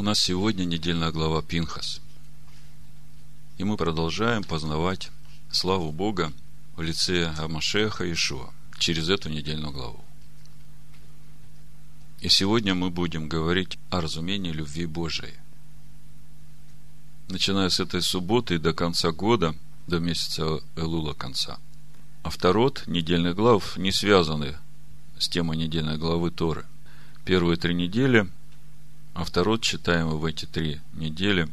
У нас сегодня недельная глава Пинхас. И мы продолжаем познавать славу Бога в лице Амашеха Ишуа через эту недельную главу. И сегодня мы будем говорить о разумении любви Божией. Начиная с этой субботы и до конца года, до месяца Элула конца. Авторот недельных глав не связаны с темой недельной главы Торы. Первые три недели Авторот, читаемый в эти три недели,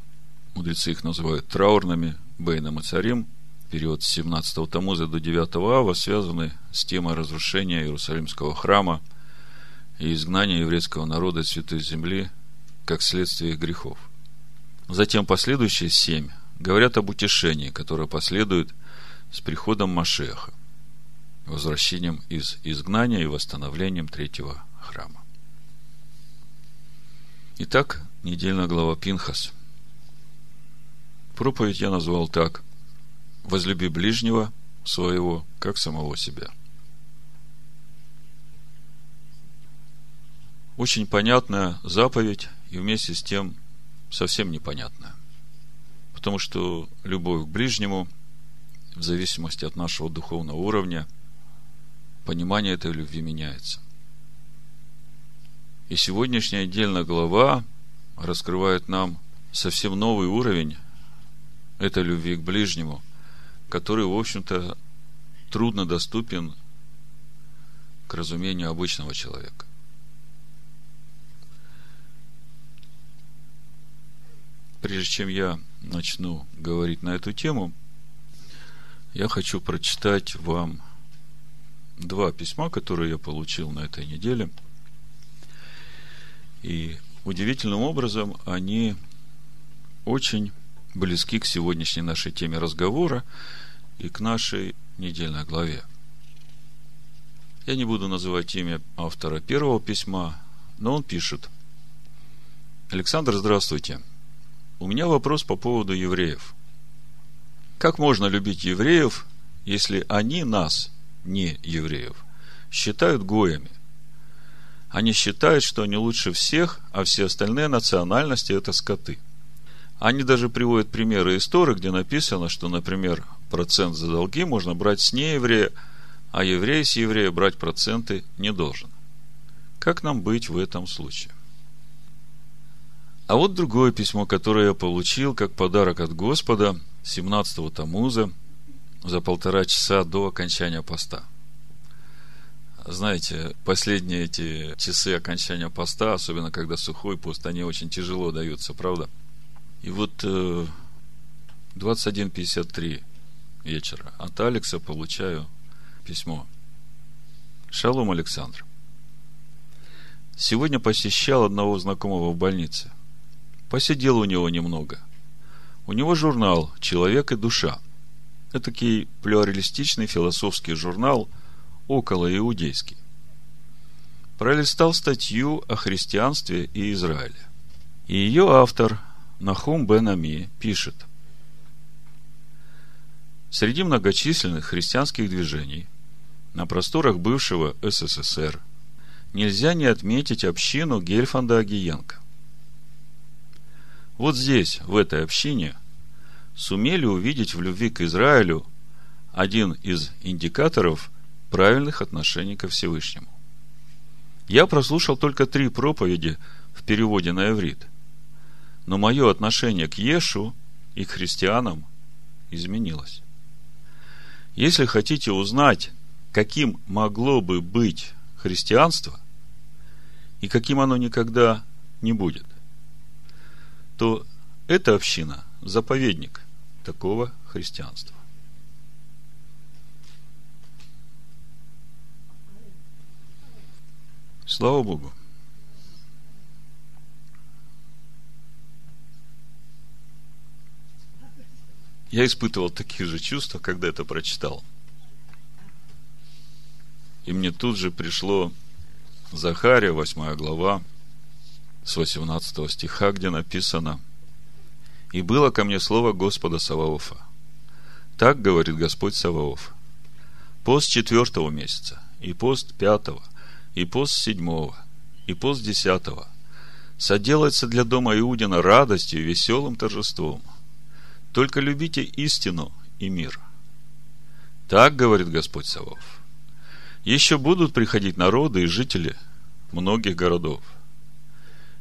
мудрецы их называют траурными, Бейном и Царим, период с 17 Тамуза до 9 Ава, связаны с темой разрушения Иерусалимского храма и изгнания еврейского народа из Святой Земли как следствие их грехов. Затем последующие семь говорят об утешении, которое последует с приходом Машеха, возвращением из изгнания и восстановлением третьего храма. Итак, недельная глава Пинхас. Проповедь я назвал так. Возлюби ближнего своего, как самого себя. Очень понятная заповедь и вместе с тем совсем непонятная. Потому что любовь к ближнему, в зависимости от нашего духовного уровня, понимание этой любви меняется. И сегодняшняя отдельная глава раскрывает нам совсем новый уровень этой любви к ближнему, который, в общем-то, трудно доступен к разумению обычного человека. Прежде чем я начну говорить на эту тему, я хочу прочитать вам два письма, которые я получил на этой неделе – и удивительным образом они очень близки к сегодняшней нашей теме разговора и к нашей недельной главе. Я не буду называть имя автора первого письма, но он пишет. Александр, здравствуйте. У меня вопрос по поводу евреев. Как можно любить евреев, если они нас, не евреев, считают гоями? Они считают, что они лучше всех, а все остальные национальности – это скоты. Они даже приводят примеры из Торы, где написано, что, например, процент за долги можно брать с нееврея, а еврей с еврея брать проценты не должен. Как нам быть в этом случае? А вот другое письмо, которое я получил как подарок от Господа 17-го Тамуза за полтора часа до окончания поста – знаете, последние эти часы окончания поста, особенно когда сухой пост, они очень тяжело даются, правда? И вот 21.53 э, вечера от Алекса получаю письмо. Шалом, Александр. Сегодня посещал одного знакомого в больнице. Посидел у него немного. У него журнал «Человек и душа». Это такой плюралистичный философский журнал – около иудейский. Пролистал статью о христианстве и Израиле. И ее автор Нахум бен Ами пишет. Среди многочисленных христианских движений на просторах бывшего СССР нельзя не отметить общину Гельфанда Агиенко. Вот здесь, в этой общине, сумели увидеть в любви к Израилю один из индикаторов правильных отношений ко Всевышнему. Я прослушал только три проповеди в переводе на иврит, но мое отношение к Ешу и к христианам изменилось. Если хотите узнать, каким могло бы быть христианство и каким оно никогда не будет, то эта община – заповедник такого христианства. Слава Богу. Я испытывал такие же чувства, когда это прочитал. И мне тут же пришло Захария, 8 глава, с 18 стиха, где написано «И было ко мне слово Господа Саваофа. Так говорит Господь Саваоф. Пост четвертого месяца и пост пятого – и пост седьмого, и пост десятого соделается для дома Иудина радостью и веселым торжеством. Только любите истину и мир. Так говорит Господь Савов. Еще будут приходить народы и жители многих городов.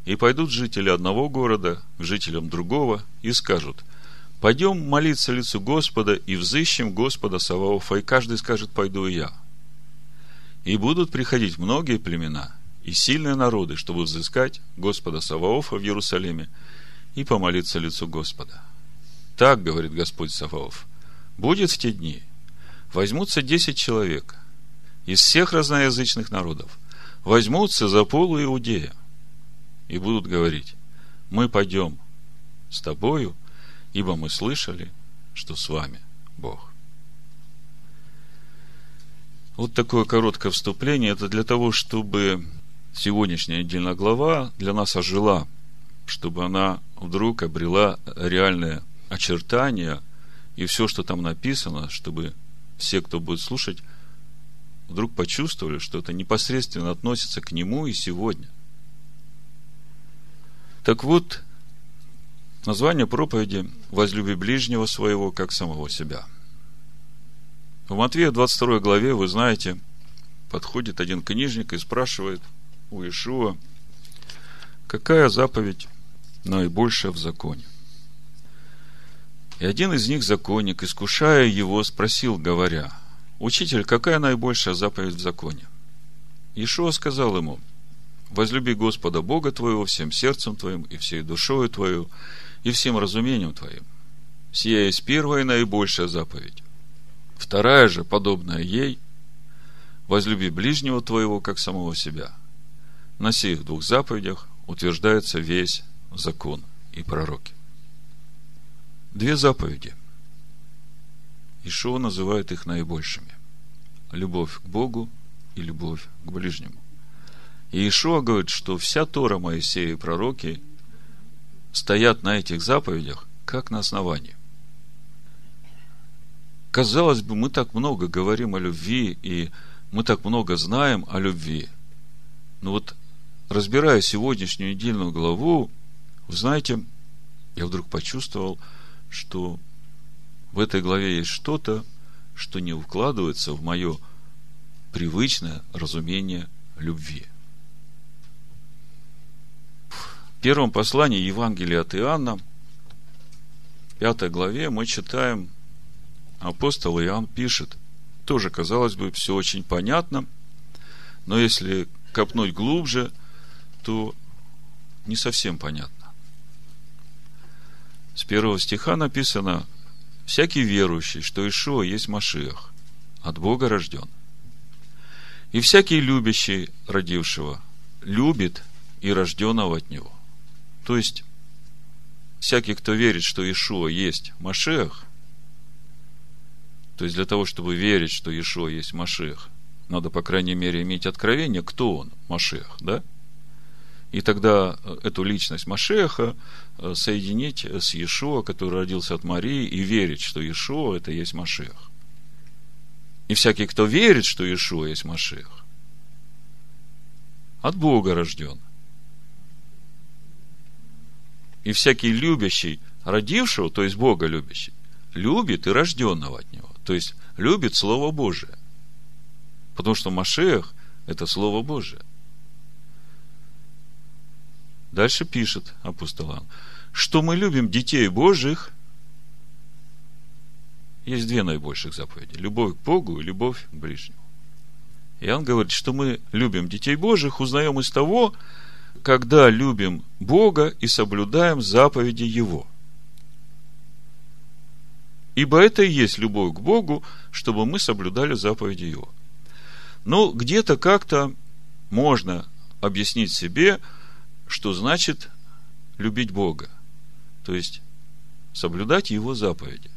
И пойдут жители одного города к жителям другого и скажут, пойдем молиться лицу Господа и взыщем Господа Саваофа, и каждый скажет, пойду и я. И будут приходить многие племена и сильные народы, чтобы взыскать Господа Саваофа в Иерусалиме и помолиться лицу Господа. Так, говорит Господь Саваоф, будет в те дни, возьмутся десять человек из всех разноязычных народов, возьмутся за полу Иудея и будут говорить, мы пойдем с тобою, ибо мы слышали, что с вами Бог. Вот такое короткое вступление. Это для того, чтобы сегодняшняя отдельная глава для нас ожила, чтобы она вдруг обрела реальное очертания и все, что там написано, чтобы все, кто будет слушать, вдруг почувствовали, что это непосредственно относится к нему и сегодня. Так вот, название проповеди «Возлюби ближнего своего, как самого себя». В Матвея 22 главе, вы знаете, подходит один книжник и спрашивает у Ишуа, какая заповедь наибольшая в законе. И один из них, законник, искушая его, спросил, говоря, «Учитель, какая наибольшая заповедь в законе?» Ишуа сказал ему, «Возлюби Господа Бога твоего всем сердцем твоим и всей душою твою и всем разумением твоим. Сия есть первая и наибольшая заповедь. Вторая же, подобная ей, возлюби ближнего твоего, как самого себя. На сих двух заповедях утверждается весь закон и пророки. Две заповеди. Ишуа называет их наибольшими. Любовь к Богу и любовь к ближнему. И Ишуа говорит, что вся Тора Моисея и пророки стоят на этих заповедях, как на основании. Казалось бы, мы так много говорим о любви, и мы так много знаем о любви. Но вот, разбирая сегодняшнюю недельную главу, вы знаете, я вдруг почувствовал – что в этой главе есть что-то, что не укладывается в мое привычное разумение любви. В первом послании Евангелия от Иоанна, пятой главе, мы читаем, апостол Иоанн пишет, тоже, казалось бы, все очень понятно, но если копнуть глубже, то не совсем понятно с первого стиха написано, всякий верующий, что Ишуа есть Машиах, от Бога рожден. И всякий любящий родившего любит и рожденного от него. То есть, всякий, кто верит, что Ишуа есть Машех, то есть для того, чтобы верить, что Ишуа есть Машех, надо, по крайней мере, иметь откровение, кто он, Машех, да? И тогда эту личность Машеха Э, соединить с Иешуа, который родился от Марии, и верить, что Иешуа – это есть Машех. И всякий, кто верит, что Иешуа есть Машех, от Бога рожден. И всякий любящий родившего, то есть Бога любящий, любит и рожденного от Него. То есть любит Слово Божие. Потому что Машех – это Слово Божие. Дальше пишет апостол Иоанн что мы любим детей Божьих, есть две наибольших заповеди. Любовь к Богу и любовь к ближнему. Иоанн говорит, что мы любим детей Божьих, узнаем из того, когда любим Бога и соблюдаем заповеди Его. Ибо это и есть любовь к Богу, чтобы мы соблюдали заповеди Его. Но где-то как-то можно объяснить себе, что значит любить Бога то есть соблюдать его заповеди.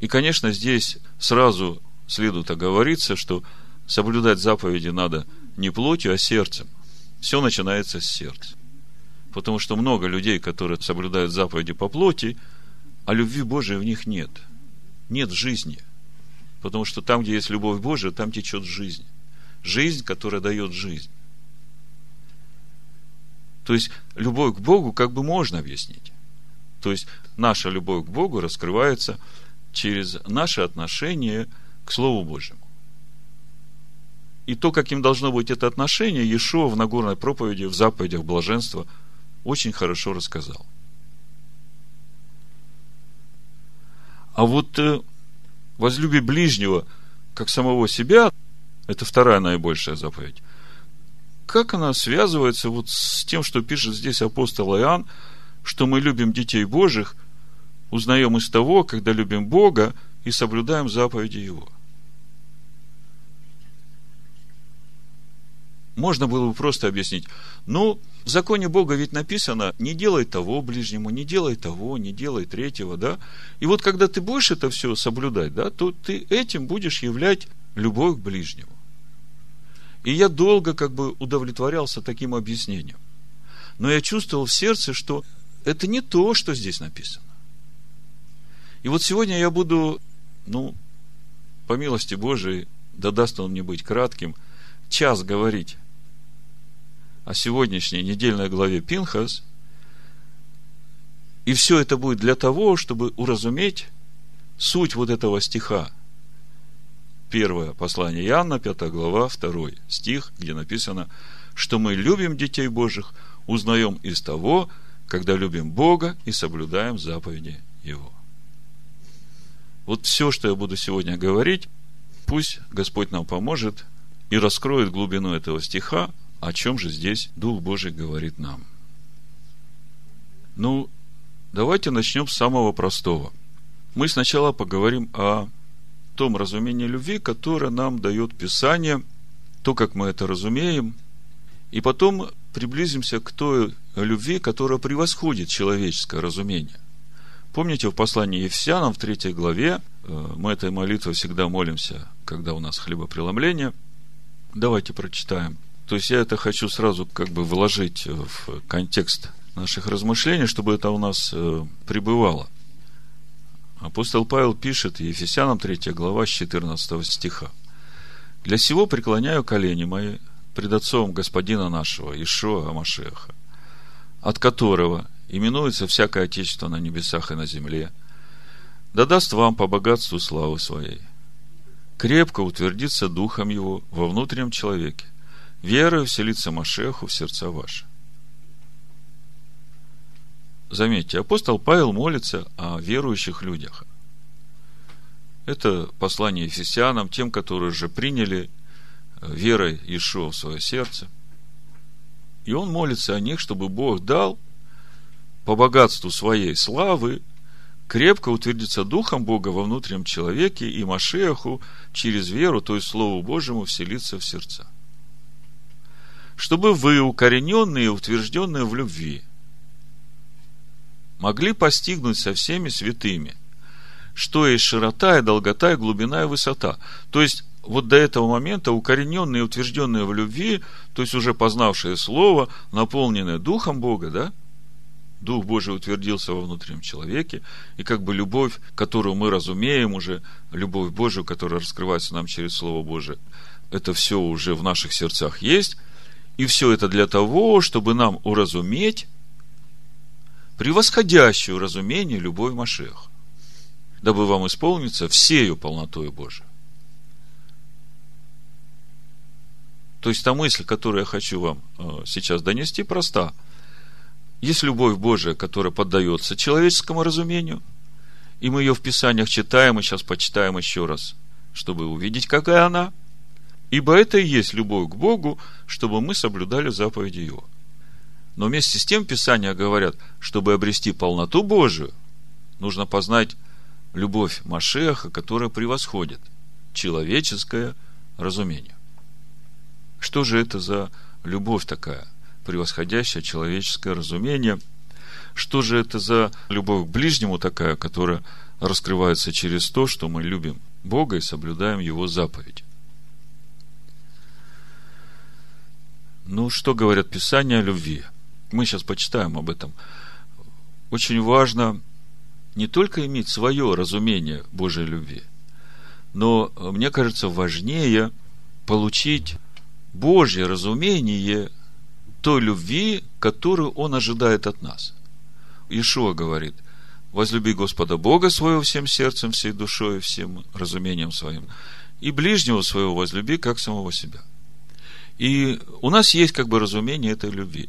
И, конечно, здесь сразу следует оговориться, что соблюдать заповеди надо не плотью, а сердцем. Все начинается с сердца. Потому что много людей, которые соблюдают заповеди по плоти, а любви Божией в них нет. Нет жизни. Потому что там, где есть любовь Божия, там течет жизнь. Жизнь, которая дает жизнь. То есть, любовь к Богу как бы можно объяснить. То есть, наша любовь к Богу раскрывается через наше отношение к Слову Божьему. И то, каким должно быть это отношение, Иешуа в Нагорной проповеди, в заповедях блаженства очень хорошо рассказал. А вот э, возлюби ближнего, как самого себя, это вторая наибольшая заповедь. Как она связывается вот с тем, что пишет здесь апостол Иоанн, что мы любим детей Божьих, узнаем из того, когда любим Бога и соблюдаем заповеди Его. Можно было бы просто объяснить, ну, в законе Бога ведь написано, не делай того ближнему, не делай того, не делай третьего, да? И вот когда ты будешь это все соблюдать, да, то ты этим будешь являть любовь к ближнему. И я долго как бы удовлетворялся таким объяснением. Но я чувствовал в сердце, что это не то, что здесь написано. И вот сегодня я буду, ну, по милости Божией, да даст он мне быть кратким, час говорить о сегодняшней недельной главе Пинхас. И все это будет для того, чтобы уразуметь суть вот этого стиха. Первое послание Иоанна, 5 глава, 2 стих, где написано, что мы любим детей Божьих, узнаем из того, когда любим Бога и соблюдаем заповеди Его. Вот все, что я буду сегодня говорить, пусть Господь нам поможет и раскроет глубину этого стиха, о чем же здесь Дух Божий говорит нам. Ну, давайте начнем с самого простого. Мы сначала поговорим о том разумении любви, которое нам дает Писание, то, как мы это разумеем, и потом приблизимся к той любви, которая превосходит человеческое разумение. Помните, в послании Ефесянам в третьей главе, э, мы этой молитвой всегда молимся, когда у нас хлебопреломление. Давайте прочитаем. То есть, я это хочу сразу как бы вложить в контекст наших размышлений, чтобы это у нас э, пребывало. Апостол Павел пишет Ефесянам 3 глава с 14 стиха. «Для сего преклоняю колени мои пред Отцом Господина нашего, Ишуа Амашеха, от которого именуется всякое Отечество на небесах и на земле, да даст вам по богатству славы своей, крепко утвердиться духом его во внутреннем человеке, верою вселиться Машеху в сердца ваши. Заметьте, апостол Павел молится о верующих людях. Это послание Ефесянам, тем, которые же приняли э, верой Ишуа в свое сердце. И он молится о них, чтобы Бог дал по богатству своей славы крепко утвердиться Духом Бога во внутреннем человеке и Машеху через веру, то есть Слову Божьему, вселиться в сердца. Чтобы вы, укорененные и утвержденные в любви, могли постигнуть со всеми святыми, что есть широта и долгота и глубина и высота. То есть, вот до этого момента укорененные и утвержденные в любви, то есть уже познавшие Слово, наполненные Духом Бога, да, Дух Божий утвердился во внутреннем человеке, и как бы любовь, которую мы разумеем уже, любовь Божию, которая раскрывается нам через Слово Божие, это все уже в наших сердцах есть, и все это для того, чтобы нам уразуметь превосходящую разумение любовь Машех, дабы вам исполниться всею полнотою Божией. То есть та мысль, которую я хочу вам э, сейчас донести, проста – есть любовь Божия, которая поддается человеческому разумению, и мы ее в Писаниях читаем, и сейчас почитаем еще раз, чтобы увидеть, какая она. Ибо это и есть любовь к Богу, чтобы мы соблюдали заповеди Его. Но вместе с тем Писания говорят, чтобы обрести полноту Божию, нужно познать любовь Машеха, которая превосходит человеческое разумение. Что же это за любовь такая – превосходящее человеческое разумение. Что же это за любовь к ближнему такая, которая раскрывается через то, что мы любим Бога и соблюдаем Его заповедь? Ну, что говорят Писания о любви? Мы сейчас почитаем об этом. Очень важно не только иметь свое разумение Божьей любви, но, мне кажется, важнее получить Божье разумение той любви, которую Он ожидает от нас. Ишуа говорит, возлюби Господа Бога своего всем сердцем, всей душой, всем разумением своим, и ближнего своего возлюби, как самого себя. И у нас есть как бы разумение этой любви.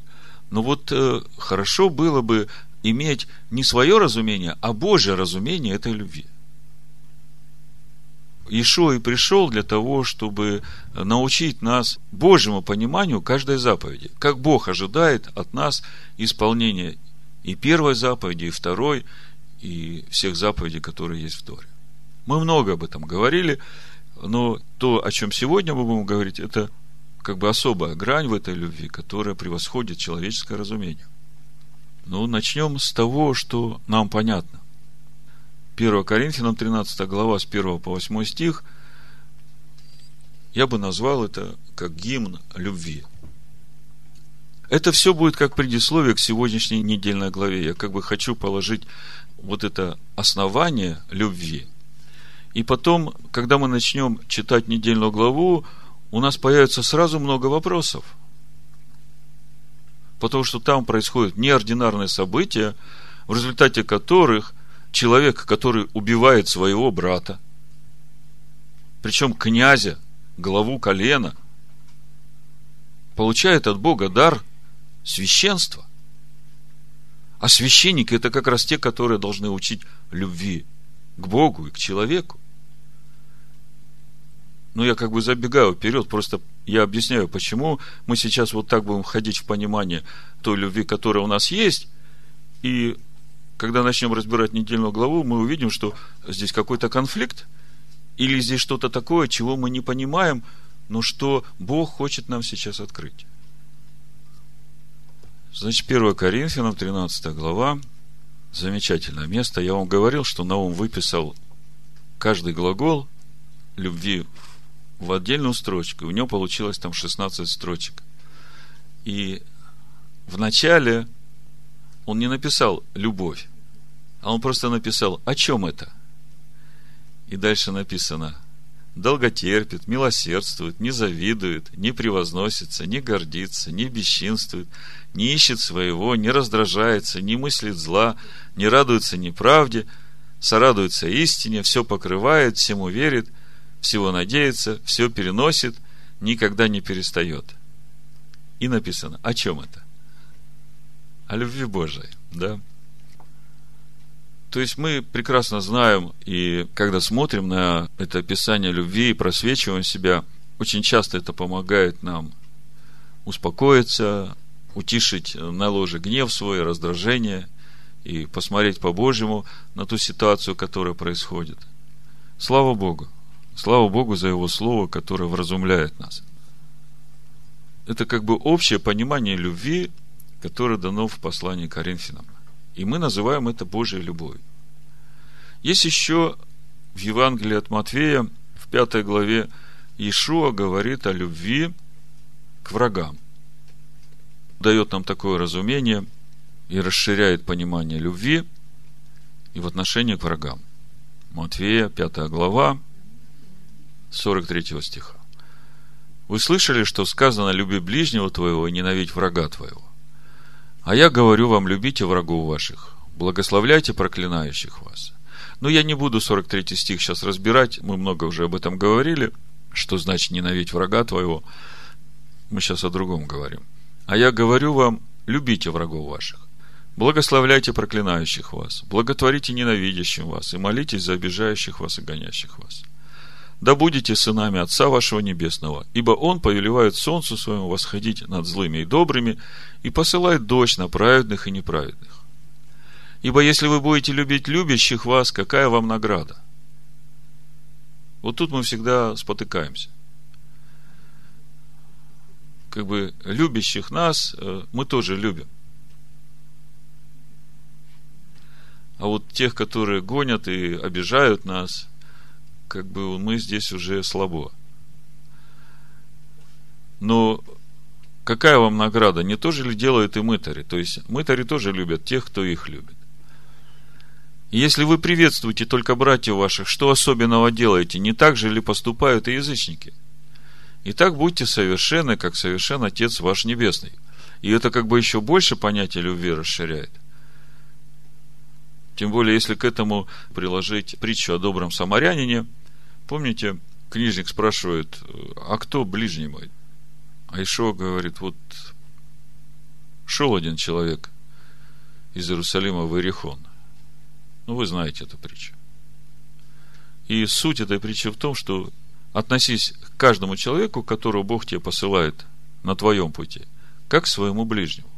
Но вот э, хорошо было бы иметь не свое разумение, а Божье разумение этой любви. Ишуа и пришел для того, чтобы научить нас Божьему пониманию каждой заповеди. Как Бог ожидает от нас исполнения и первой заповеди, и второй, и всех заповедей, которые есть в Торе. Мы много об этом говорили, но то, о чем сегодня мы будем говорить, это как бы особая грань в этой любви, которая превосходит человеческое разумение. Ну, начнем с того, что нам понятно. 1 Коринфянам 13 глава с 1 по 8 стих, я бы назвал это как гимн любви. Это все будет как предисловие к сегодняшней недельной главе. Я как бы хочу положить вот это основание любви. И потом, когда мы начнем читать недельную главу, у нас появится сразу много вопросов. Потому что там происходят неординарные события, в результате которых человек, который убивает своего брата, причем князя, главу колена, получает от Бога дар священства. А священники это как раз те, которые должны учить любви к Богу и к человеку. Но я как бы забегаю вперед, просто я объясняю, почему мы сейчас вот так будем входить в понимание той любви, которая у нас есть, и когда начнем разбирать недельную главу, мы увидим, что здесь какой-то конфликт, или здесь что-то такое, чего мы не понимаем, но что Бог хочет нам сейчас открыть. Значит, 1 Коринфянам, 13 глава, замечательное место. Я вам говорил, что Наум выписал каждый глагол любви в отдельную строчку. У него получилось там 16 строчек. И в начале он не написал «любовь», а он просто написал «о чем это?». И дальше написано «долготерпит, милосердствует, не завидует, не превозносится, не гордится, не бесчинствует, не ищет своего, не раздражается, не мыслит зла, не радуется неправде, сорадуется истине, все покрывает, всему верит, всего надеется, все переносит, никогда не перестает». И написано, о чем это? О любви Божией, да? То есть мы прекрасно знаем, и когда смотрим на это описание любви и просвечиваем себя, очень часто это помогает нам успокоиться, утишить на ложе гнев свой, раздражение и посмотреть по-божьему на ту ситуацию, которая происходит. Слава Богу! Слава Богу за Его Слово, которое вразумляет нас. Это как бы общее понимание любви, которое дано в послании Коринфянам. И мы называем это Божьей любовью. Есть еще в Евангелии от Матфея, в пятой главе, Иешуа говорит о любви к врагам. Дает нам такое разумение и расширяет понимание любви и в отношении к врагам. Матфея, пятая глава, 43 стиха. Вы слышали, что сказано «люби ближнего твоего и ненавидь врага твоего». А я говорю вам, любите врагов ваших, благословляйте проклинающих вас. Но я не буду 43 стих сейчас разбирать, мы много уже об этом говорили, что значит ненавидеть врага твоего. Мы сейчас о другом говорим. А я говорю вам, любите врагов ваших, благословляйте проклинающих вас, благотворите ненавидящим вас и молитесь за обижающих вас и гонящих вас. Да будете сынами Отца вашего Небесного, ибо Он повелевает солнцу своему восходить над злыми и добрыми и посылает дождь на праведных и неправедных. Ибо если вы будете любить любящих вас, какая вам награда? Вот тут мы всегда спотыкаемся. Как бы любящих нас э, мы тоже любим. А вот тех, которые гонят и обижают нас, как бы мы здесь уже слабо. Но какая вам награда? Не то же ли делают и мытари? То есть мытари тоже любят тех, кто их любит. Если вы приветствуете только братьев ваших, что особенного делаете? Не так же ли поступают и язычники? Итак, будьте совершенны, как совершен Отец ваш Небесный. И это как бы еще больше понятие любви расширяет. Тем более, если к этому приложить притчу о добром самарянине. Помните, книжник спрашивает, а кто ближний мой? А Ишо говорит, вот шел один человек из Иерусалима в Иерихон. Ну, вы знаете эту притчу. И суть этой притчи в том, что относись к каждому человеку, которого Бог тебе посылает на твоем пути, как к своему ближнему.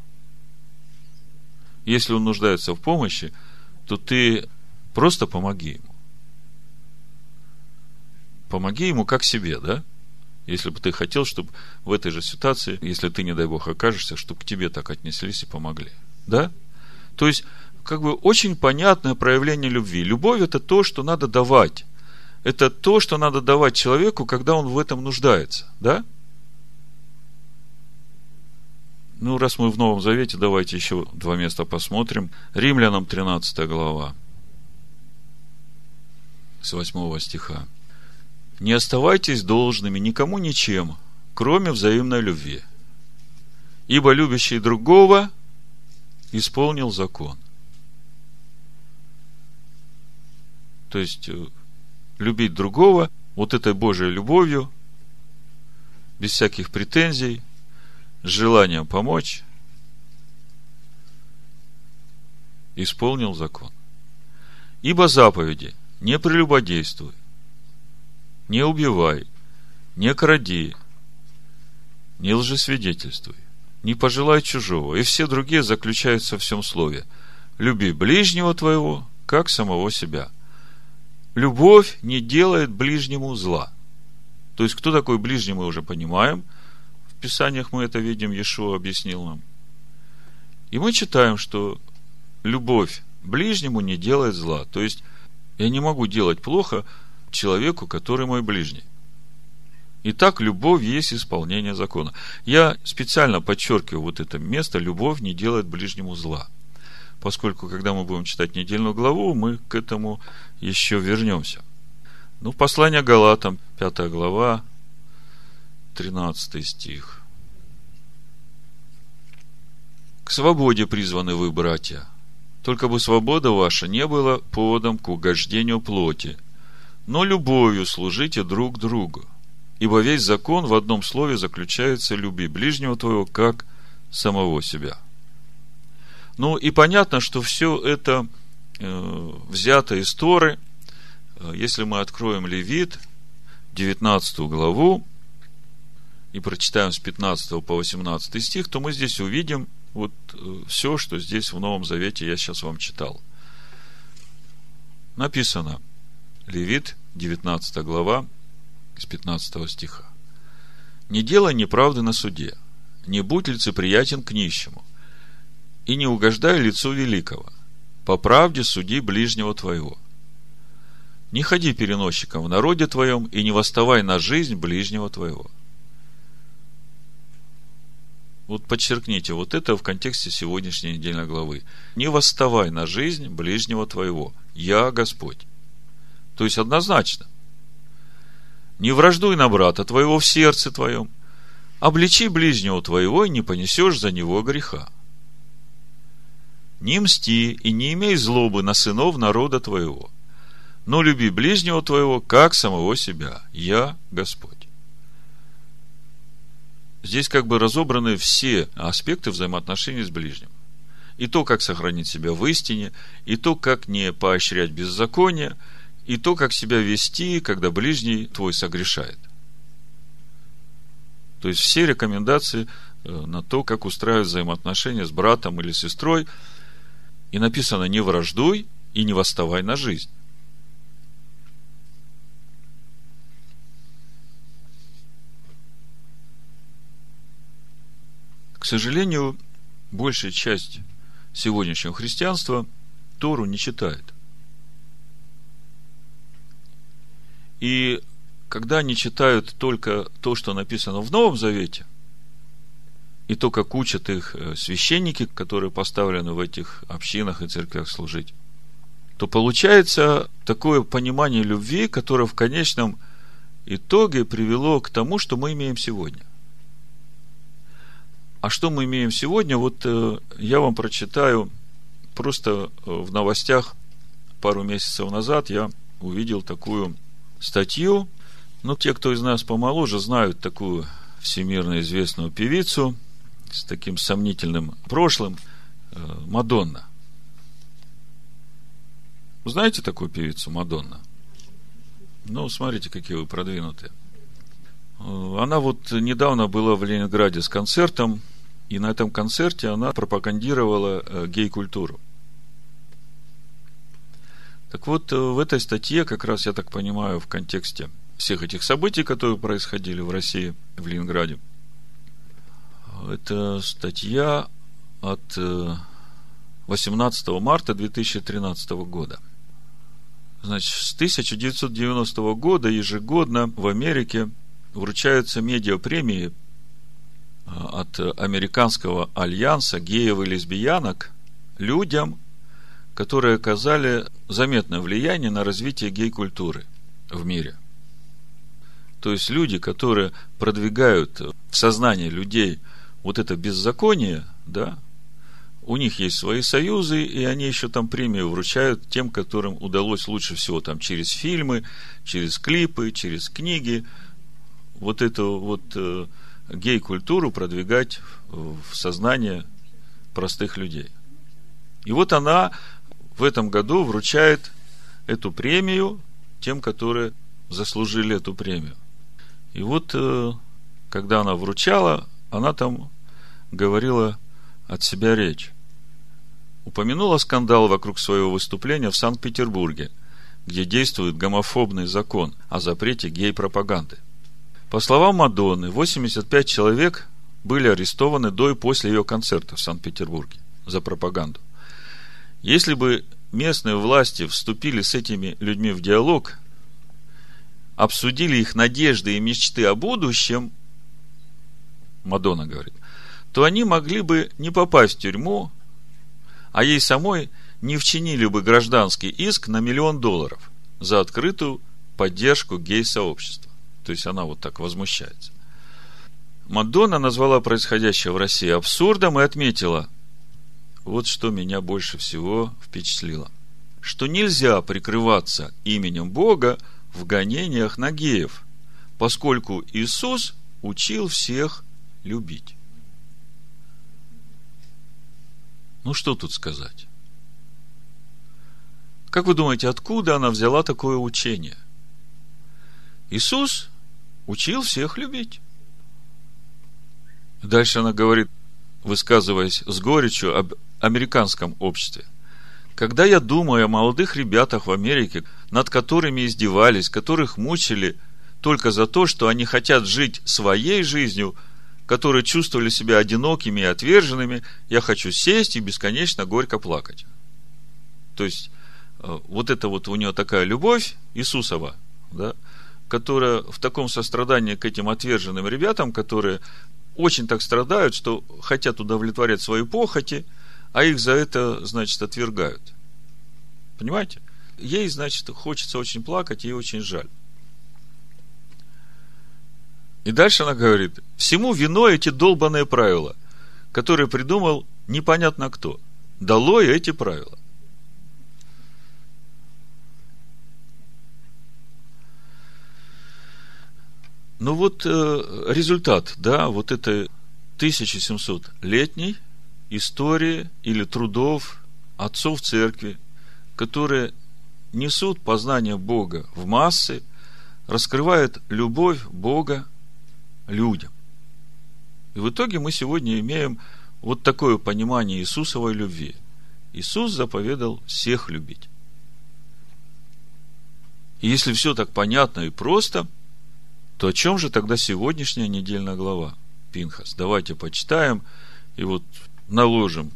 Если он нуждается в помощи, то ты просто помоги ему. Помоги ему как себе, да? Если бы ты хотел, чтобы в этой же ситуации, если ты, не дай Бог, окажешься, чтобы к тебе так отнеслись и помогли. Да? То есть, как бы очень понятное проявление любви. Любовь – это то, что надо давать. Это то, что надо давать человеку, когда он в этом нуждается. Да? Ну, раз мы в Новом Завете, давайте еще два места посмотрим. Римлянам 13 глава. С 8 стиха. Не оставайтесь должными никому ничем, кроме взаимной любви. Ибо любящий другого исполнил закон. То есть, э, любить другого вот этой Божьей любовью, без всяких претензий, с желанием помочь, исполнил закон. Ибо заповеди не прелюбодействуй, не убивай, не кради, не лжесвидетельствуй, не пожелай чужого, и все другие заключаются в всем слове. Люби ближнего твоего, как самого себя. Любовь не делает ближнему зла. То есть, кто такой ближний, мы уже понимаем. В Писаниях мы это видим, Иешуа объяснил нам. И мы читаем, что любовь ближнему не делает зла. То есть, я не могу делать плохо человеку, который мой ближний. Итак, любовь есть исполнение закона. Я специально подчеркиваю вот это место, любовь не делает ближнему зла. Поскольку, когда мы будем читать недельную главу, мы к этому еще вернемся. Ну, послание Галатам, 5 глава, 13 стих. К свободе призваны вы, братья. Только бы свобода ваша не была поводом к угождению плоти, но любовью служите друг другу. Ибо весь закон в одном слове заключается «люби ближнего твоего, как самого себя». Ну и понятно, что все это э, взято из Торы. Э, если мы откроем Левит, 19 главу, и прочитаем с 15 по 18 стих, то мы здесь увидим вот э, все, что здесь в Новом Завете я сейчас вам читал. Написано – Левит, 19 глава, с 15 стиха. «Не делай неправды на суде, не будь лицеприятен к нищему, и не угождай лицу великого, по правде суди ближнего твоего. Не ходи переносчиком в народе твоем, и не восставай на жизнь ближнего твоего». Вот подчеркните, вот это в контексте сегодняшней недельной главы. Не восставай на жизнь ближнего твоего. Я Господь. То есть однозначно. Не враждуй на брата твоего в сердце твоем. Обличи ближнего твоего, и не понесешь за него греха. Не мсти и не имей злобы на сынов народа твоего, но люби ближнего твоего, как самого себя. Я Господь. Здесь как бы разобраны все аспекты взаимоотношений с ближним. И то, как сохранить себя в истине, и то, как не поощрять беззаконие – и то, как себя вести, когда ближний твой согрешает. То есть все рекомендации э, на то, как устраивать взаимоотношения с братом или сестрой. И написано не враждуй и не восставай на жизнь. К сожалению, большая часть сегодняшнего христианства Тору не читает. И когда они читают только то, что написано в Новом Завете, и то, как учат их э, священники, которые поставлены в этих общинах и церквях служить, то получается такое понимание любви, которое в конечном итоге привело к тому, что мы имеем сегодня. А что мы имеем сегодня? Вот э, я вам прочитаю просто э, в новостях пару месяцев назад я увидел такую статью. Ну, те, кто из нас помоложе, знают такую всемирно известную певицу с таким сомнительным прошлым э, Мадонна. Знаете такую певицу Мадонна? Ну, смотрите, какие вы продвинутые. Э, она вот недавно была в Ленинграде с концертом, и на этом концерте она пропагандировала э, гей-культуру. Так вот, э, в этой статье, как раз, я так понимаю, в контексте всех этих событий, которые происходили в России, в Ленинграде, это статья от 18 марта 2013 года – Значит, с 1990 года ежегодно в Америке вручаются медиапремии а, от Американского альянса геев и лесбиянок людям, которые оказали заметное влияние на развитие гей-культуры в мире. То есть люди, которые продвигают в сознание людей вот это беззаконие, да, у них есть свои союзы, и они еще там премию вручают тем, которым удалось лучше всего там через фильмы, через клипы, через книги вот эту вот э, гей-культуру продвигать в сознание простых людей. И вот она в этом году вручает эту премию тем, которые заслужили эту премию. И вот, э, когда она вручала, она там говорила от себя речь упомянула скандал вокруг своего выступления в Санкт-Петербурге, где действует гомофобный закон о запрете гей-пропаганды. По словам Мадонны, 85 человек были арестованы до и после ее концерта в Санкт-Петербурге за пропаганду. Если бы местные власти вступили с этими людьми в диалог, обсудили их надежды и мечты о будущем, Мадонна говорит, то они могли бы не попасть в тюрьму, а ей самой не вчинили бы гражданский иск на миллион долларов за открытую поддержку гей-сообщества. То есть она вот так возмущается. Мадонна назвала происходящее в России абсурдом и отметила, вот что меня больше всего впечатлило, что нельзя прикрываться именем Бога в гонениях на геев, поскольку Иисус учил всех любить. Ну, что тут сказать? Как вы думаете, откуда она взяла такое учение? Иисус учил всех любить. Дальше она говорит, высказываясь с горечью об американском обществе. Когда я думаю о молодых ребятах в Америке, над которыми издевались, которых мучили только за то, что они хотят жить своей жизнью – которые чувствовали себя одинокими и отверженными, я хочу сесть и бесконечно горько плакать. То есть, э, вот это вот у него такая любовь Иисусова, да, которая в таком сострадании к этим отверженным ребятам, которые очень так страдают, что хотят удовлетворять свои похоти, а их за это, значит, отвергают. Понимаете? Ей, значит, хочется очень плакать, ей очень жаль. И дальше она говорит, всему вино эти долбанные правила, которые придумал непонятно кто. Долой эти правила. Ну вот э, результат, да, вот этой 1700-летней истории или трудов отцов церкви, которые несут познание Бога в массы, раскрывают любовь Бога людям. И в итоге мы сегодня имеем вот такое понимание Иисусовой любви. Иисус заповедал всех любить. И если все так понятно и просто, то о чем же тогда сегодняшняя недельная глава Пинхас? Давайте почитаем и вот наложим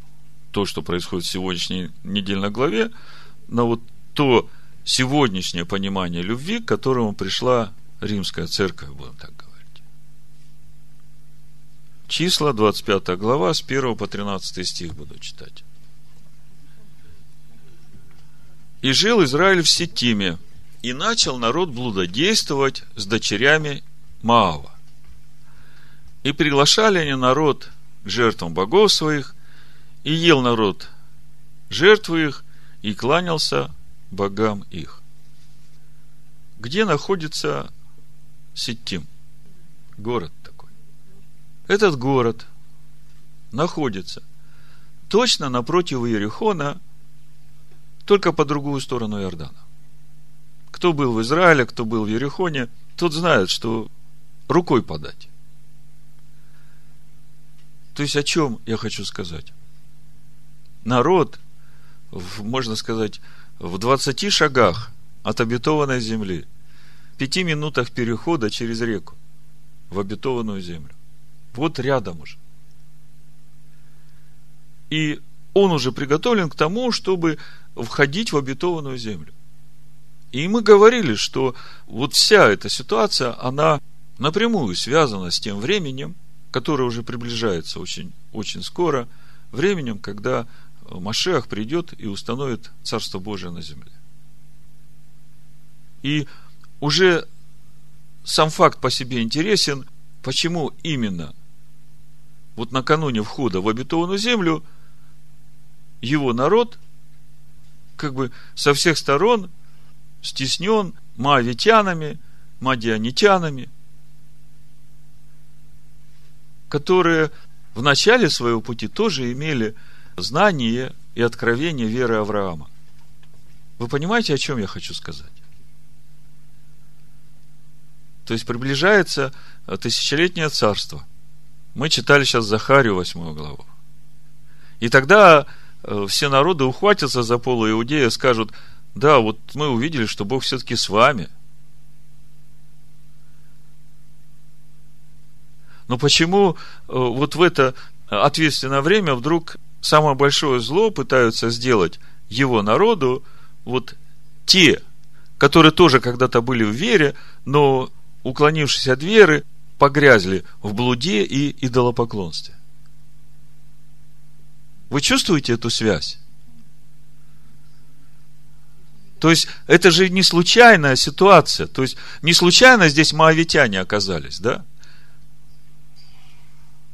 то, что происходит в сегодняшней недельной главе, на вот то сегодняшнее понимание любви, к которому пришла римская церковь, будем так говорить. Числа, 25 глава, с 1 по 13 стих буду читать. «И жил Израиль в Сетиме, и начал народ блудодействовать с дочерями Моава. И приглашали они народ жертвам богов своих, и ел народ жертвы их, и кланялся богам их. Где находится Ситтим? Город такой. Этот город находится точно напротив Иерихона, только по другую сторону Иордана. Кто был в Израиле, кто был в Ерехоне, тот знает, что рукой подать. То есть, о чем я хочу сказать? Народ, можно сказать, в 20 шагах от обетованной земли, в пяти минутах перехода через реку в обетованную землю. Вот рядом уже. И он уже приготовлен к тому, чтобы входить в обетованную землю. И мы говорили, что вот вся эта ситуация, она напрямую связана с тем временем, которое уже приближается очень, очень скоро, временем, когда Машех придет и установит Царство Божие на земле. И уже сам факт по себе интересен, почему именно вот накануне входа в обетованную землю его народ как бы со всех сторон стеснен маавитянами, мадианитянами, которые в начале своего пути тоже имели знание и откровение веры Авраама. Вы понимаете, о чем я хочу сказать? То есть приближается тысячелетнее царство. Мы читали сейчас Захарию, восьмую главу. И тогда э, все народы ухватятся за полу Иудея скажут, да, вот мы увидели, что Бог все-таки с вами. Но почему э, вот в это ответственное время вдруг самое большое зло пытаются сделать его народу, вот те, которые тоже когда-то были в вере, но, уклонившись от веры, погрязли в блуде и идолопоклонстве. Вы чувствуете эту связь? То есть, это же не случайная ситуация. То есть, не случайно здесь моавитяне оказались, да?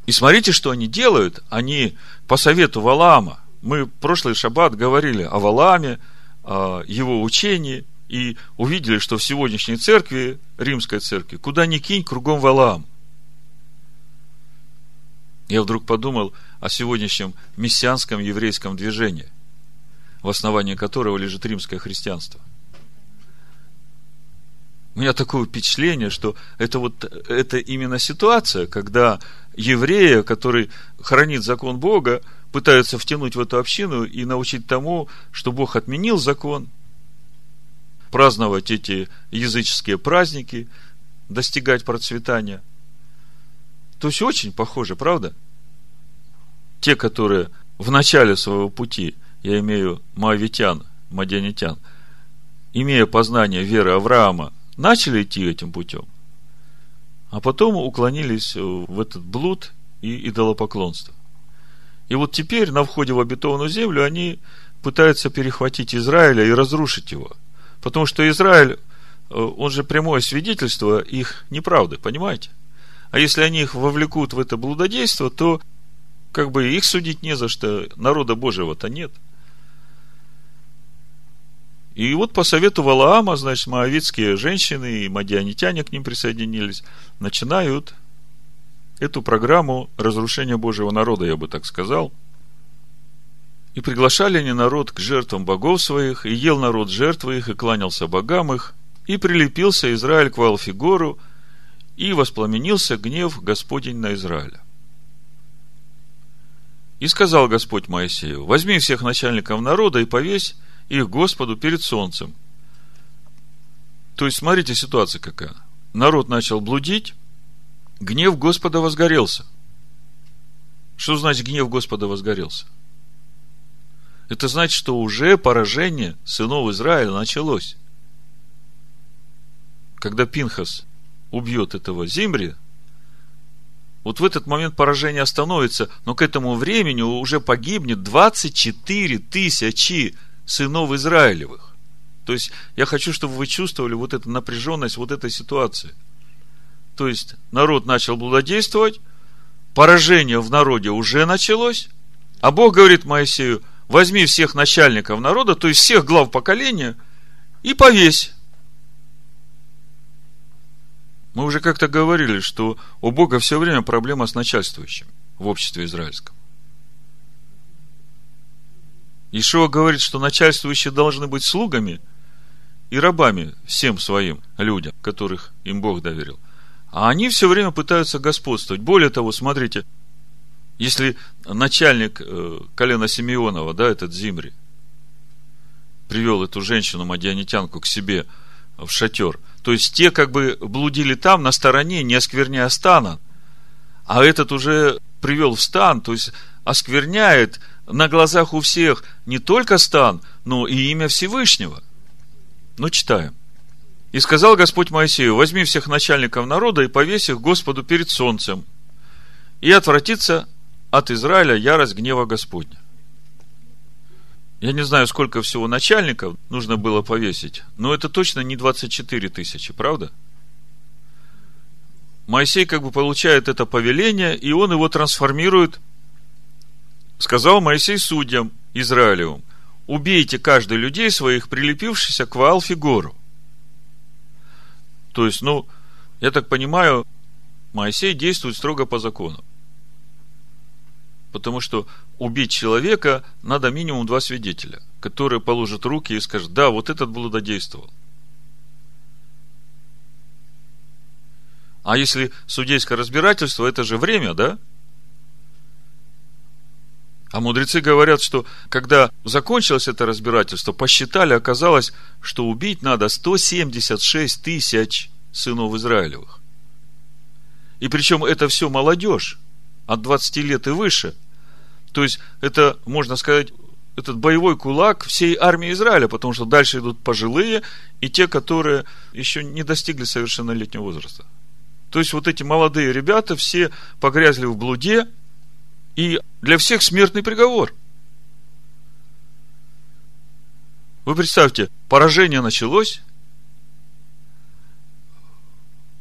И смотрите, что они делают. Они по совету Валаама, мы прошлый шаббат говорили о Валааме, о его учении, и увидели, что в сегодняшней церкви, римской церкви, куда ни кинь, кругом Валаам. Я вдруг подумал о сегодняшнем мессианском еврейском движении, в основании которого лежит римское христианство. У меня такое впечатление, что это вот это именно ситуация, когда еврея, который хранит закон Бога, пытаются втянуть в эту общину и научить тому, что Бог отменил закон, праздновать эти языческие праздники, достигать процветания. То есть очень похоже, правда? Те, которые в начале своего пути, я имею моавитян, мадянитян, имея познание веры Авраама, начали идти этим путем, а потом уклонились в этот блуд и идолопоклонство. И вот теперь на входе в обетованную землю они пытаются перехватить Израиля и разрушить его. Потому что Израиль, э, он же прямое свидетельство их неправды, понимаете? А если они их вовлекут в это блудодейство, то как бы их судить не за что, народа Божьего-то нет – и вот по совету Валаама, значит, моавитские женщины и мадианитяне к ним присоединились, начинают эту программу разрушения Божьего народа, я бы так сказал. И приглашали они народ к жертвам богов своих, и ел народ жертвы их, и кланялся богам их, и прилепился Израиль к Валфигору, и воспламенился гнев Господень на Израиля. И сказал Господь Моисею, возьми всех начальников народа и повесь их Господу перед солнцем. То есть, смотрите, ситуация какая. Народ начал блудить, гнев Господа возгорелся. Что значит гнев Господа возгорелся? Это значит, что уже поражение сынов Израиля началось. Когда Пинхас убьет этого Зимри, вот в этот момент поражение остановится, но к этому времени уже погибнет 24 тысячи сынов Израилевых. То есть, я хочу, чтобы вы чувствовали вот эту напряженность вот этой ситуации. То есть, народ начал блудодействовать, поражение в народе уже началось, а Бог говорит Моисею, возьми всех начальников народа, то есть всех глав поколения, и повесь. Мы уже как-то говорили, что у Бога все время проблема с начальствующим в обществе израильском. Ишуа говорит, что начальствующие должны быть слугами и рабами всем своим людям, которых им Бог доверил. А они все время пытаются господствовать. Более того, смотрите, если начальник э, колена Симеонова, да, этот Зимри, привел эту женщину, мадианитянку, к себе в шатер, то есть те как бы блудили там, на стороне, не оскверняя стана, а этот уже привел в стан, то есть оскверняет на глазах у всех не только стан, но и имя Всевышнего. Ну, читаем. И сказал Господь Моисею, возьми всех начальников народа и повесь их Господу перед солнцем, и отвратится от Израиля ярость гнева Господня. Я не знаю, сколько всего начальников нужно было повесить, но это точно не 24 тысячи, правда? Моисей как бы получает это повеление, и он его трансформирует. Сказал Моисей судьям Израилевым, убейте каждый людей своих, прилепившихся к Ваалфигору. То есть, ну, я так понимаю, Моисей действует строго по закону. Потому что убить человека надо минимум два свидетеля, которые положат руки и скажут, да, вот этот блудодействовал. А если судейское разбирательство, это же время, да? А мудрецы говорят, что когда закончилось это разбирательство, посчитали, оказалось, что убить надо 176 тысяч сынов Израилевых. И причем это все молодежь, от 20 лет и выше. То есть, это, можно сказать, этот боевой кулак всей армии Израиля, потому что дальше идут пожилые и те, которые еще не достигли совершеннолетнего возраста. То есть, вот эти молодые ребята все погрязли в блуде, и для всех смертный приговор. Вы представьте, поражение началось.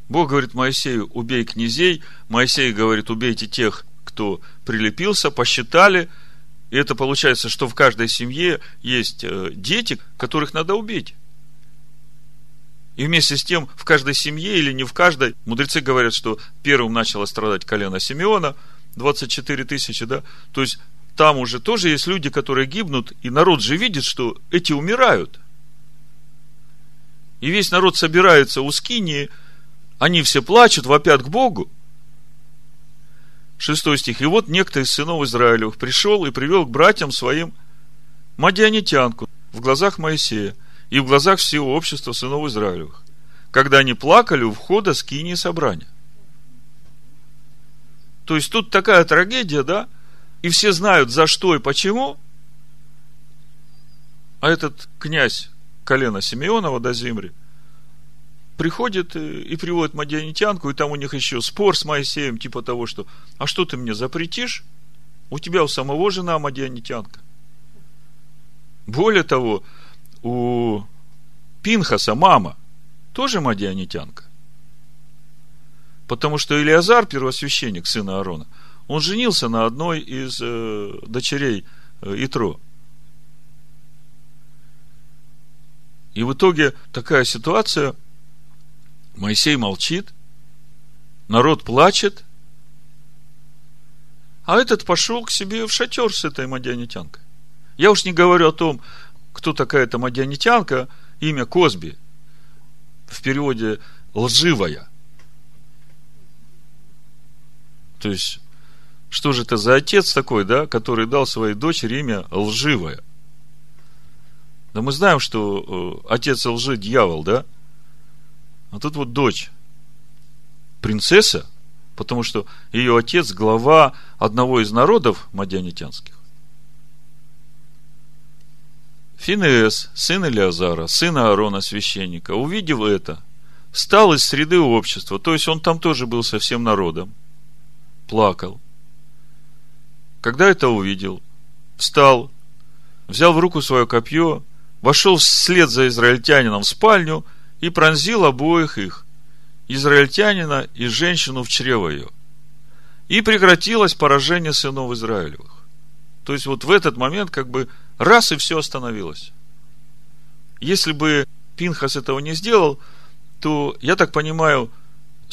Бог говорит Моисею, убей князей. Моисей говорит, убейте тех, кто прилепился, посчитали. И это получается, что в каждой семье есть э, дети, которых надо убить. И вместе с тем, в каждой семье или не в каждой, мудрецы говорят, что первым начало страдать колено Симеона – 24 тысячи, да? То есть, там уже тоже есть люди, которые гибнут, и народ же видит, что эти умирают. И весь народ собирается у Скинии, они все плачут, вопят к Богу. Шестой стих. И вот некто из сынов Израилевых пришел и привел к братьям своим мадианитянку в глазах Моисея и в глазах всего общества сынов Израилевых, когда они плакали у входа скинии собрания. То есть тут такая трагедия, да? И все знают, за что и почему. А этот князь колена Симеонова до Зимри приходит и приводит Мадианитянку, и там у них еще спор с Моисеем, типа того, что а что ты мне запретишь? У тебя у самого жена Мадианитянка. Более того, у Пинхаса мама тоже Мадианитянка. Потому что Илиазар, первосвященник, сына Аарона, он женился на одной из э, дочерей э, Итро. И в итоге такая ситуация, Моисей молчит, народ плачет, а этот пошел к себе в шатер с этой мадианитянкой. Я уж не говорю о том, кто такая эта мадианитянка, имя Козби, в переводе лживая – То есть, что же это за отец такой, да, который дал своей дочери имя лживое? Да мы знаем, что э, отец лжи дьявол, да? А тут вот дочь, принцесса, потому что ее отец глава одного из народов мадианитянских. Финеес, сын Илиазара, сын Аарона, священника, увидев это, стал из среды общества, то есть он там тоже был со всем народом, плакал. Когда это увидел, встал, взял в руку свое копье, вошел вслед за израильтянином в спальню и пронзил обоих их, израильтянина и женщину в чрево ее. и прекратилось поражение сынов Израилевых. То есть вот в этот момент как бы раз и все остановилось. Если бы Пинхас этого не сделал, то, я так понимаю,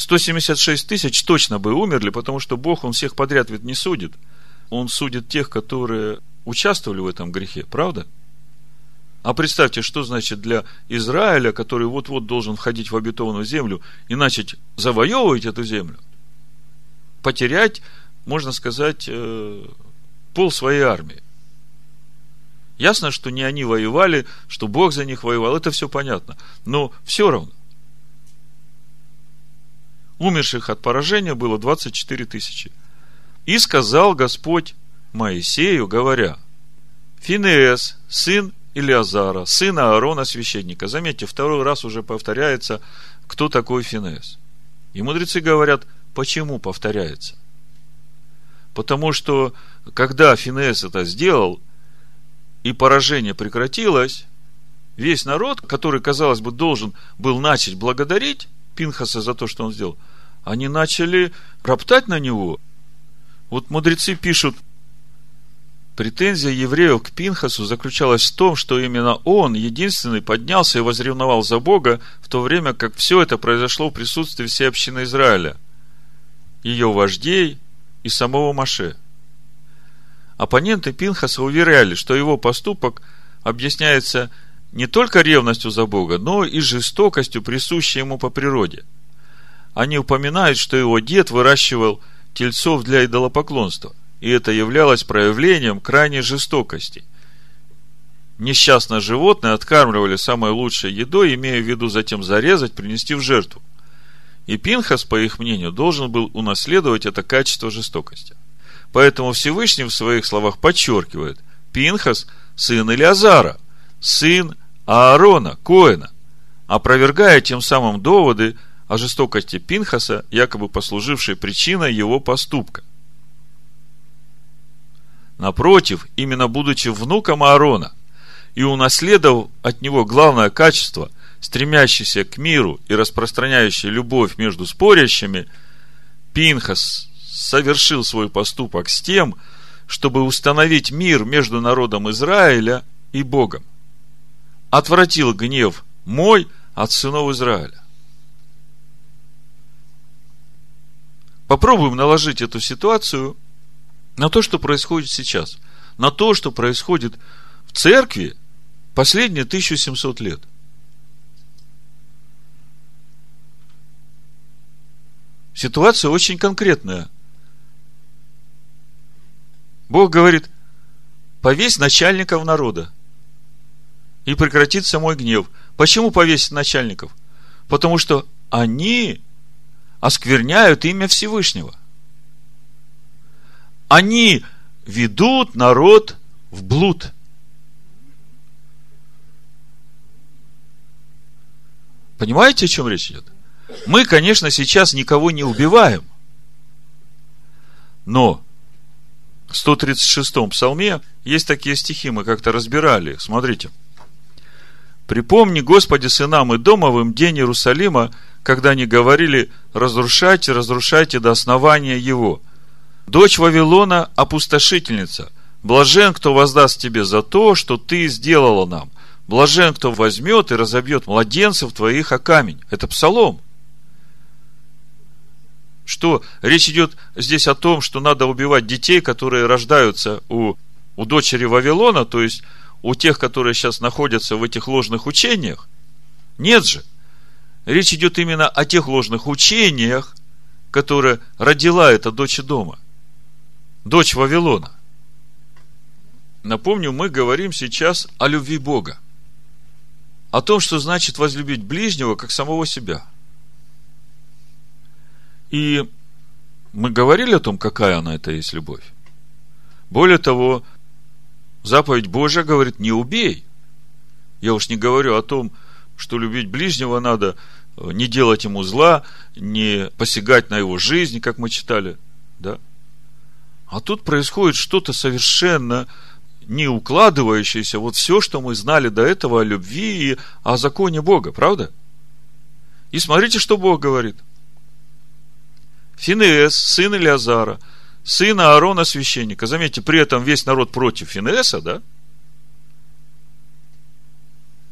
176 тысяч точно бы умерли, потому что Бог, Он всех подряд ведь не судит. Он судит тех, которые участвовали в этом грехе, правда? А представьте, что значит для Израиля, который вот-вот должен входить в обетованную землю и начать завоевывать эту землю, потерять, можно сказать, э, пол своей армии. Ясно, что не они воевали, что Бог за них воевал, это все понятно. Но все равно. Умерших от поражения было 24 тысячи. И сказал Господь Моисею, говоря, Финеес, сын Илиазара, сына Аарона, священника. Заметьте, второй раз уже повторяется, кто такой Финеес. И мудрецы говорят, почему повторяется. Потому что, когда Финеес это сделал, и поражение прекратилось, весь народ, который, казалось бы, должен был начать благодарить Пинхаса за то, что он сделал, они начали роптать на него. Вот мудрецы пишут, претензия евреев к Пинхасу заключалась в том, что именно он, единственный, поднялся и возревновал за Бога, в то время как все это произошло в присутствии всей общины Израиля, ее вождей и самого Маше. Оппоненты Пинхаса уверяли, что его поступок объясняется не только ревностью за Бога, но и жестокостью, присущей ему по природе. Они упоминают, что его дед выращивал тельцов для идолопоклонства, и это являлось проявлением крайней жестокости. Несчастное животное откармливали самой лучшей едой, имея в виду затем зарезать, принести в жертву. И Пинхас, по их мнению, должен был унаследовать это качество жестокости. Поэтому Всевышний в своих словах подчеркивает, Пинхас – сын Илиазара, сын Аарона, Коина, опровергая тем самым доводы о жестокости Пинхаса, якобы послужившей причиной его поступка. Напротив, именно будучи внуком Аарона и унаследовав от него главное качество, стремящийся к миру и распространяющий любовь между спорящими, Пинхас совершил свой поступок с тем, чтобы установить мир между народом Израиля и Богом. Отвратил гнев мой от сынов Израиля. Попробуем наложить эту ситуацию на то, что происходит сейчас. На то, что происходит в церкви последние 1700 лет. Ситуация очень конкретная – Бог говорит, повесь начальников народа, и прекратится мой гнев. Почему повесить начальников? Потому что они оскверняют имя Всевышнего. Они ведут народ в блуд. Понимаете, о чем речь идет? Мы, конечно, сейчас никого не убиваем. Но в 136-м псалме есть такие стихи, мы как-то разбирали. Смотрите. «Припомни, Господи, сынам и домовым день Иерусалима, когда они говорили, разрушайте, разрушайте до основания его. Дочь Вавилона – опустошительница. Блажен, кто воздаст тебе за то, что ты сделала нам. Блажен, кто возьмет и разобьет младенцев твоих о камень». Это псалом – что речь идет здесь о том, что надо убивать детей, которые рождаются у, у дочери Вавилона, то есть у тех, которые сейчас находятся в этих ложных учениях. Нет же. Речь идет именно о тех ложных учениях, которые родила эта дочь дома. Дочь Вавилона. Напомню, мы говорим сейчас о любви Бога. О том, что значит возлюбить ближнего, как самого себя – и мы говорили о том, какая она это есть любовь. Более того, заповедь Божья говорит, не убей. Я уж не говорю о том, что любить ближнего надо, не делать ему зла, не посягать на его жизнь, как мы читали. Да? А тут происходит что-то совершенно не укладывающееся вот все, что мы знали до этого о любви и о законе Бога, правда? И смотрите, что Бог говорит – Финеес, сын Илиазара, сына Аарона священника. Заметьте, при этом весь народ против Финееса, да?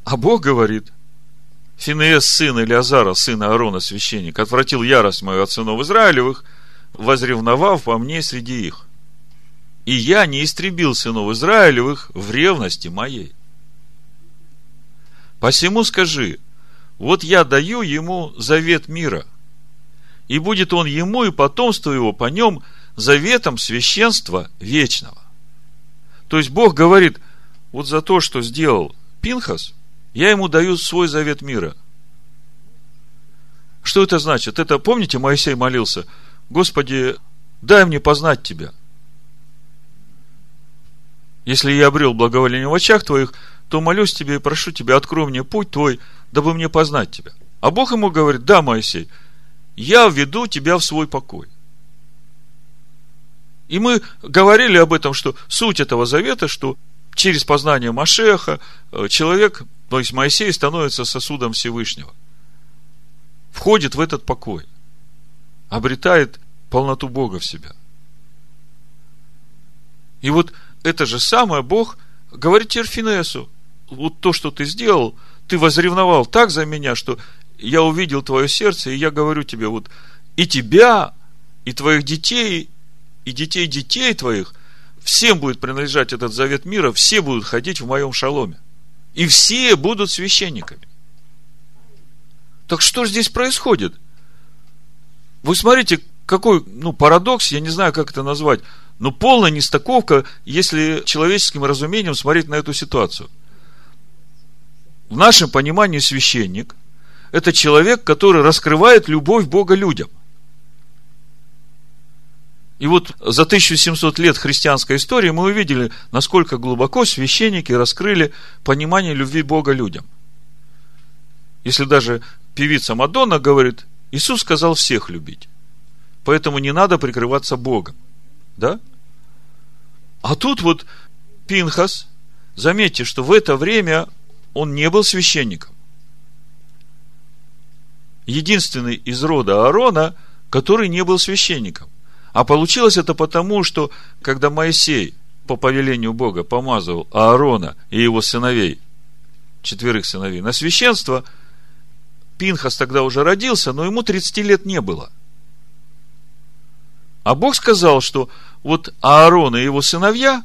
А Бог говорит, Финеес, сын Илиазара, сына Аарона, священник, отвратил ярость мою от сынов Израилевых, возревновав по мне среди их. И я не истребил сынов Израилевых в ревности моей. Посему скажи, вот я даю ему завет мира, и будет он ему и потомству его по нем заветом священства вечного. То есть Бог говорит, вот за то, что сделал Пинхас, я ему даю свой завет мира. Что это значит? Это, помните, Моисей молился, Господи, дай мне познать Тебя. Если я обрел благоволение в очах Твоих, то молюсь Тебе и прошу Тебя, открой мне путь Твой, дабы мне познать Тебя. А Бог ему говорит, да, Моисей, я введу тебя в свой покой. И мы говорили об этом, что суть этого завета, что через познание Машеха э, человек, то есть Моисей, становится сосудом Всевышнего. Входит в этот покой. Обретает полноту Бога в себя. И вот это же самое Бог говорит Терфинесу. Вот то, что ты сделал, ты возревновал так за меня, что я увидел твое сердце, и я говорю тебе, вот и тебя, и твоих детей, и детей детей твоих, всем будет принадлежать этот завет мира, все будут ходить в моем шаломе. И все будут священниками. Так что здесь происходит? Вы смотрите, какой ну, парадокс, я не знаю, как это назвать, но полная нестыковка, если человеческим разумением смотреть на эту ситуацию. В нашем понимании священник – это человек, который раскрывает любовь Бога людям. И вот за 1700 лет христианской истории мы увидели, насколько глубоко священники раскрыли понимание любви Бога людям. Если даже певица Мадонна говорит, Иисус сказал всех любить. Поэтому не надо прикрываться Богом. Да? А тут вот Пинхас, заметьте, что в это время он не был священником. Единственный из рода Аарона, который не был священником. А получилось это потому, что когда Моисей по повелению Бога помазывал Аарона и его сыновей, четверых сыновей, на священство, Пинхас тогда уже родился, но ему 30 лет не было. А Бог сказал, что вот Аарон и его сыновья,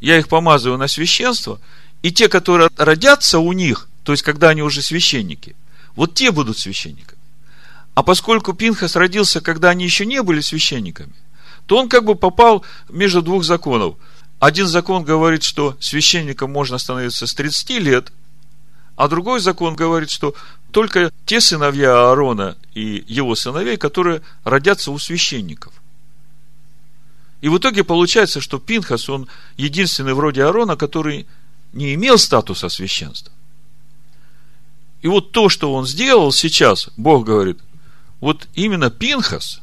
я их помазываю на священство, и те, которые родятся у них, то есть когда они уже священники, вот те будут священниками. А поскольку Пинхас родился, когда они еще не были священниками, то он как бы попал между двух законов. Один закон говорит, что священником можно становиться с 30 лет, а другой закон говорит, что только те сыновья Аарона и его сыновей, которые родятся у священников. И в итоге получается, что Пинхас, он единственный вроде Аарона, который не имел статуса священства. И вот то, что он сделал сейчас, Бог говорит, вот именно Пинхас,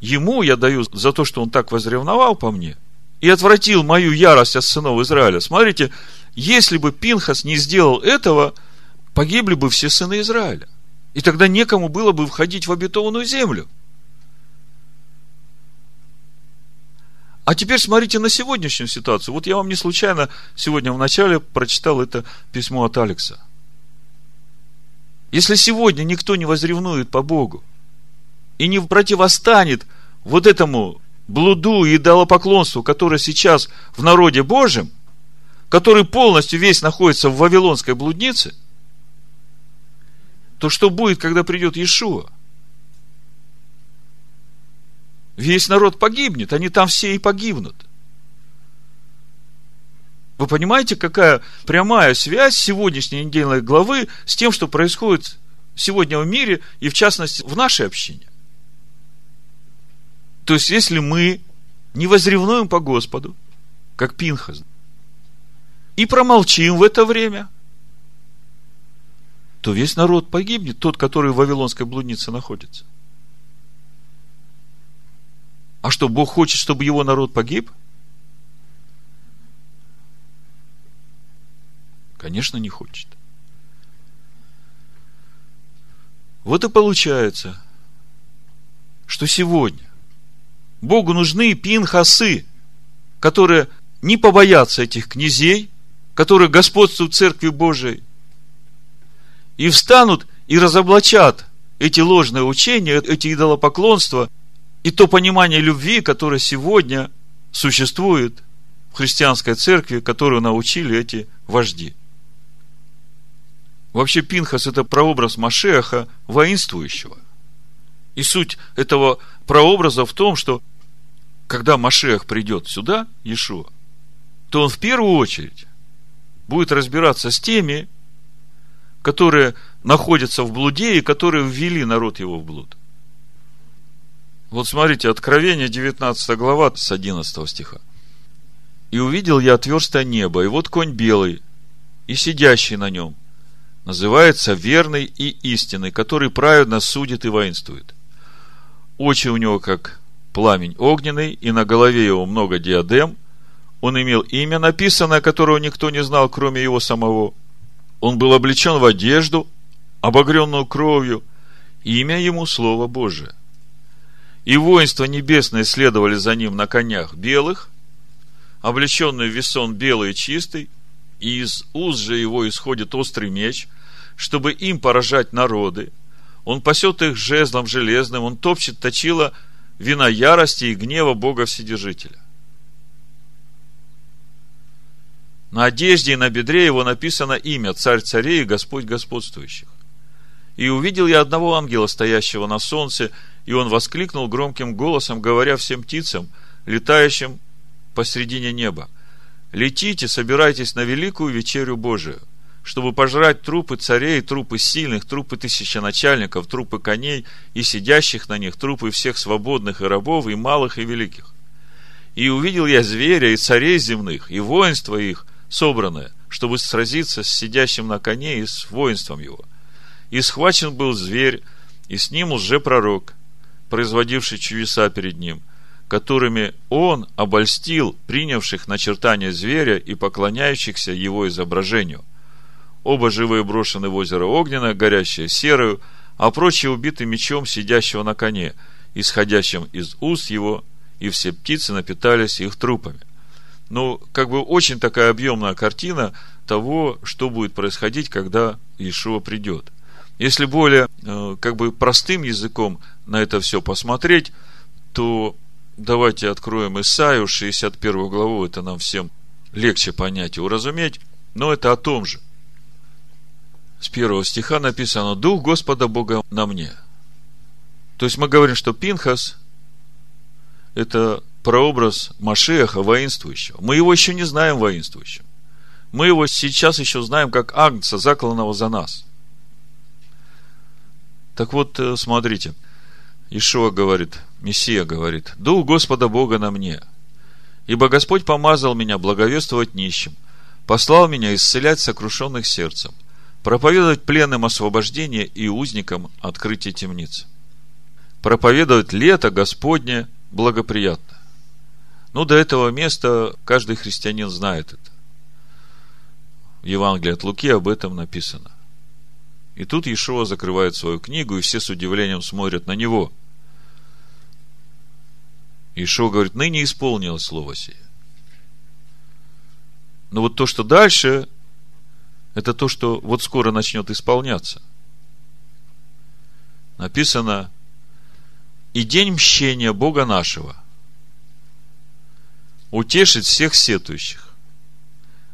ему я даю за то, что он так возревновал по мне и отвратил мою ярость от сынов Израиля. Смотрите, если бы Пинхас не сделал этого, погибли бы все сыны Израиля. И тогда некому было бы входить в обетованную землю. А теперь смотрите на сегодняшнюю ситуацию. Вот я вам не случайно сегодня в начале прочитал это письмо от Алекса. Если сегодня никто не возревнует по Богу и не противостанет вот этому блуду и идолопоклонству, которое сейчас в народе Божьем, который полностью весь находится в Вавилонской блуднице, то что будет, когда придет Иешуа? Весь народ погибнет, они там все и погибнут. Вы понимаете, какая прямая связь сегодняшней недельной главы с тем, что происходит сегодня в мире и в частности в нашей общине? То есть, если мы не возревнуем по Господу, как Пинхас, и промолчим в это время, то весь народ погибнет, тот, который в Вавилонской блуднице находится – а что, Бог хочет, чтобы его народ погиб? Конечно, не хочет. Вот и получается, что сегодня Богу нужны пинхасы, которые не побоятся этих князей, которые господствуют в Церкви Божией, и встанут и разоблачат эти ложные учения, эти идолопоклонства и то понимание любви, которое сегодня существует в христианской церкви, которую научили эти вожди. Вообще Пинхас – это прообраз Машеха, воинствующего. И суть этого прообраза в том, что когда Машех придет сюда, Иешуа, то он в первую очередь будет разбираться с теми, которые находятся в блуде и которые ввели народ его в блуд. Вот смотрите, Откровение, 19 глава, с 11 стиха. «И увидел я отверстое небо, и вот конь белый, и сидящий на нем, называется верный и истинный, который праведно судит и воинствует. Очи у него, как пламень огненный, и на голове его много диадем. Он имел имя написанное, которого никто не знал, кроме его самого. Он был облечен в одежду, обогренную кровью, имя ему Слово Божие. И воинства небесные следовали за ним на конях белых, облеченный в весон белый и чистый, и из уст же его исходит острый меч, чтобы им поражать народы. Он пасет их жезлом железным, он топчет точила вина ярости и гнева Бога Вседержителя. На одежде и на бедре его написано имя Царь царей и Господь господствующих. И увидел я одного ангела, стоящего на солнце, и он воскликнул громким голосом, говоря всем птицам, летающим посредине неба, «Летите, собирайтесь на великую вечерю Божию, чтобы пожрать трупы царей, трупы сильных, трупы тысяченачальников, трупы коней и сидящих на них, трупы всех свободных и рабов, и малых, и великих. И увидел я зверя, и царей земных, и воинство их, собранное, чтобы сразиться с сидящим на коне и с воинством его. И схвачен был зверь, и с ним лжепророк, производивший чудеса перед ним, которыми он обольстил принявших начертание зверя и поклоняющихся его изображению. Оба живые брошены в озеро огненное, горящее серою, а прочие убиты мечом сидящего на коне, исходящим из уст его, и все птицы напитались их трупами. Ну, как бы очень такая объемная картина того, что будет происходить, когда Иешуа придет. Если более э, как бы простым языком на это все посмотреть, то давайте откроем Исаию, 61 главу, это нам всем легче понять и уразуметь, но это о том же. С первого стиха написано «Дух Господа Бога на мне». То есть мы говорим, что Пинхас – это прообраз Машеха воинствующего. Мы его еще не знаем воинствующим. Мы его сейчас еще знаем как Агнца, закланного за нас. Так вот, э, смотрите – Ишуа говорит, Мессия говорит, «Дух Господа Бога на мне, ибо Господь помазал меня благовествовать нищим, послал меня исцелять сокрушенных сердцем, проповедовать пленным освобождение и узникам открытие темниц, проповедовать лето Господне благоприятно». Ну, до этого места каждый христианин знает это. В Евангелии от Луки об этом написано. И тут Иешуа закрывает свою книгу, и все с удивлением смотрят на него. Иешуа говорит, ныне исполнилось слово сие. Но вот то, что дальше, это то, что вот скоро начнет исполняться. Написано, и день мщения Бога нашего утешит всех сетующих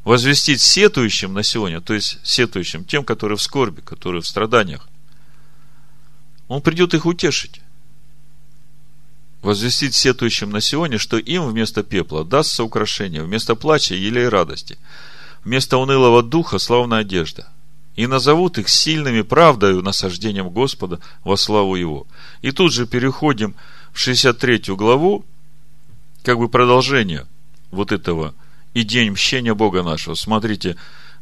возвестить сетующим на сегодня, то есть сетующим, тем, которые в скорби, которые в страданиях, он придет их утешить. Возвестить сетующим на сегодня, что им вместо пепла дастся украшение, вместо плача елей радости, вместо унылого духа славная одежда. И назовут их сильными правдою насаждением Господа во славу Его. И тут же переходим в 63 главу, как бы продолжение вот этого и день мщения Бога нашего. Смотрите,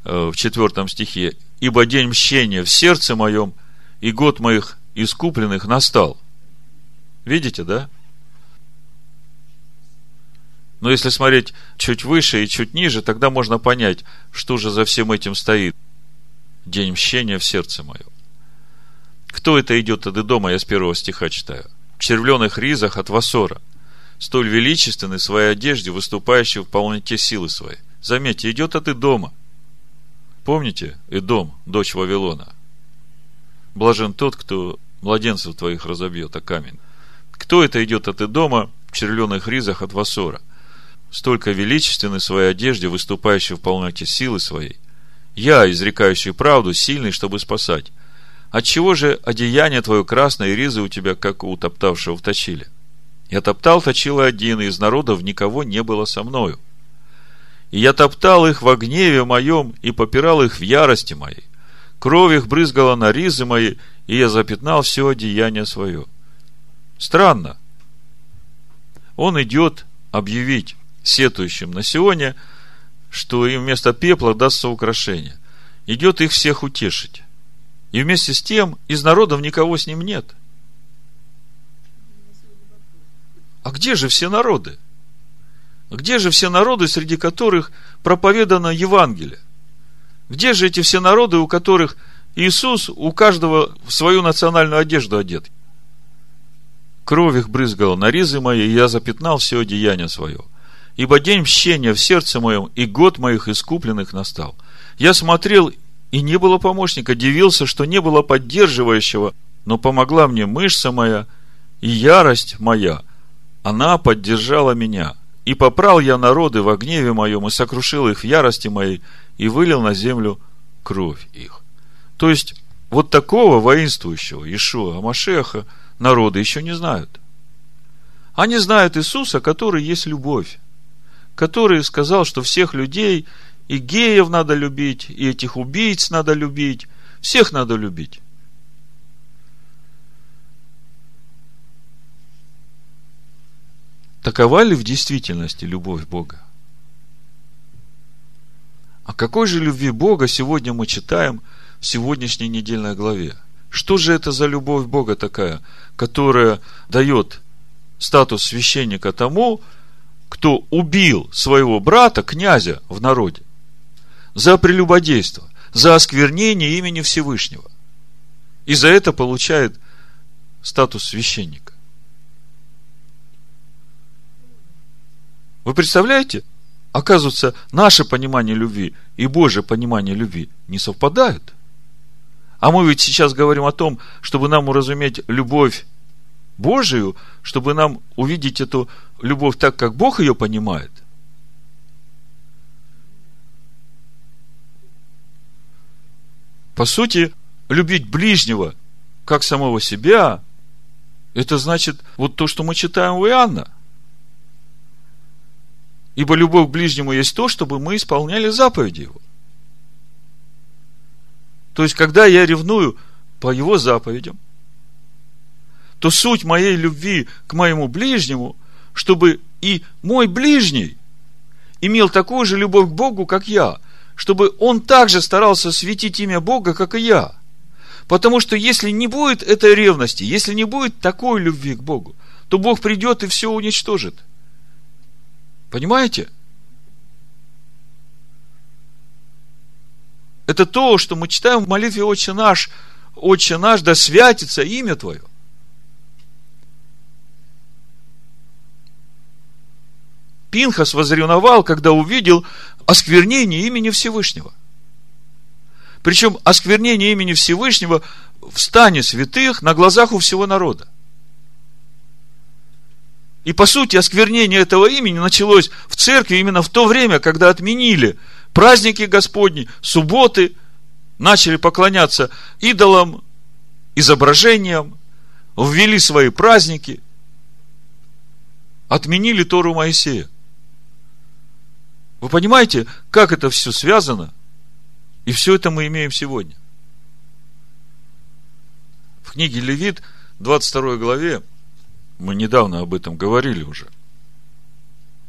э, в четвертом стихе. Ибо день мщения в сердце моем, и год моих искупленных настал. Видите, да? Но если смотреть чуть выше и чуть ниже, тогда можно понять, что же за всем этим стоит. День мщения в сердце моем. Кто это идет от дома? Я с первого стиха читаю. в червленых ризах от Васора, столь величественный в своей одежде, выступающий в полноте силы своей. Заметьте, идет от Идома. Помните, Идом, дочь Вавилона? Блажен тот, кто младенцев твоих разобьет, а камень. Кто это идет от Идома в червленых ризах от Васора? Столько величественный в своей одежде, выступающий в полноте силы своей. Я, изрекающий правду, сильный, чтобы спасать. Отчего же одеяние твое красное и ризы у тебя, как у топтавшего в? Я топтал точила один, и из народов никого не было со мною. И я топтал их во гневе моем и попирал их в ярости моей. Кровь их брызгала на ризы мои, и я запятнал все одеяние свое. Странно. Он идет объявить сетующим на Сионе, что им вместо пепла дастся украшение. Идет их всех утешить. И вместе с тем из народов никого с ним нет – А где же все народы? Где же все народы, среди которых проповедано Евангелие? Где же эти все народы, у которых Иисус у каждого в свою национальную одежду одет? Кровь их брызгала на ризы мои, и я запятнал все одеяние свое. Ибо день мщения в сердце моем, и год моих искупленных настал. Я смотрел, и не было помощника, дивился, что не было поддерживающего, но помогла мне мышца моя и ярость моя – она поддержала меня. И попрал я народы во гневе моем, и сокрушил их в ярости моей, и вылил на землю кровь их. То есть, вот такого воинствующего Ишуа Амашеха народы еще не знают. Они знают Иисуса, который есть любовь, который сказал, что всех людей, и геев надо любить, и этих убийц надо любить, всех надо любить. Такова ли в действительности любовь Бога? О какой же любви Бога сегодня мы читаем в сегодняшней недельной главе? Что же это за любовь Бога такая, которая дает статус священника тому, кто убил своего брата, князя в народе, за прелюбодейство, за осквернение имени Всевышнего. И за это получает статус священника. Вы представляете? Оказывается, наше понимание любви и Божье понимание любви не совпадают. А мы ведь сейчас говорим о том, чтобы нам уразуметь любовь Божию, чтобы нам увидеть эту любовь так, как Бог ее понимает. По сути, любить ближнего, как самого себя, это значит вот то, что мы читаем у Иоанна – Ибо любовь к ближнему есть то, чтобы мы исполняли заповеди его. То есть, когда я ревную по его заповедям, то суть моей любви к моему ближнему, чтобы и мой ближний имел такую же любовь к Богу, как я, чтобы он также старался светить имя Бога, как и я. Потому что если не будет этой ревности, если не будет такой любви к Богу, то Бог придет и все уничтожит – Понимаете? Это то, что мы читаем в молитве «Отче наш», «Отче наш, да святится имя Твое». Пинхас возревновал, когда увидел осквернение имени Всевышнего. Причем осквернение имени Всевышнего в стане святых на глазах у всего народа. И по сути осквернение этого имени началось в церкви именно в то время, когда отменили праздники Господни, субботы, начали поклоняться идолам, изображениям, ввели свои праздники, отменили Тору Моисея. Вы понимаете, как это все связано? И все это мы имеем сегодня. В книге Левит, 22 главе, мы недавно об этом говорили уже.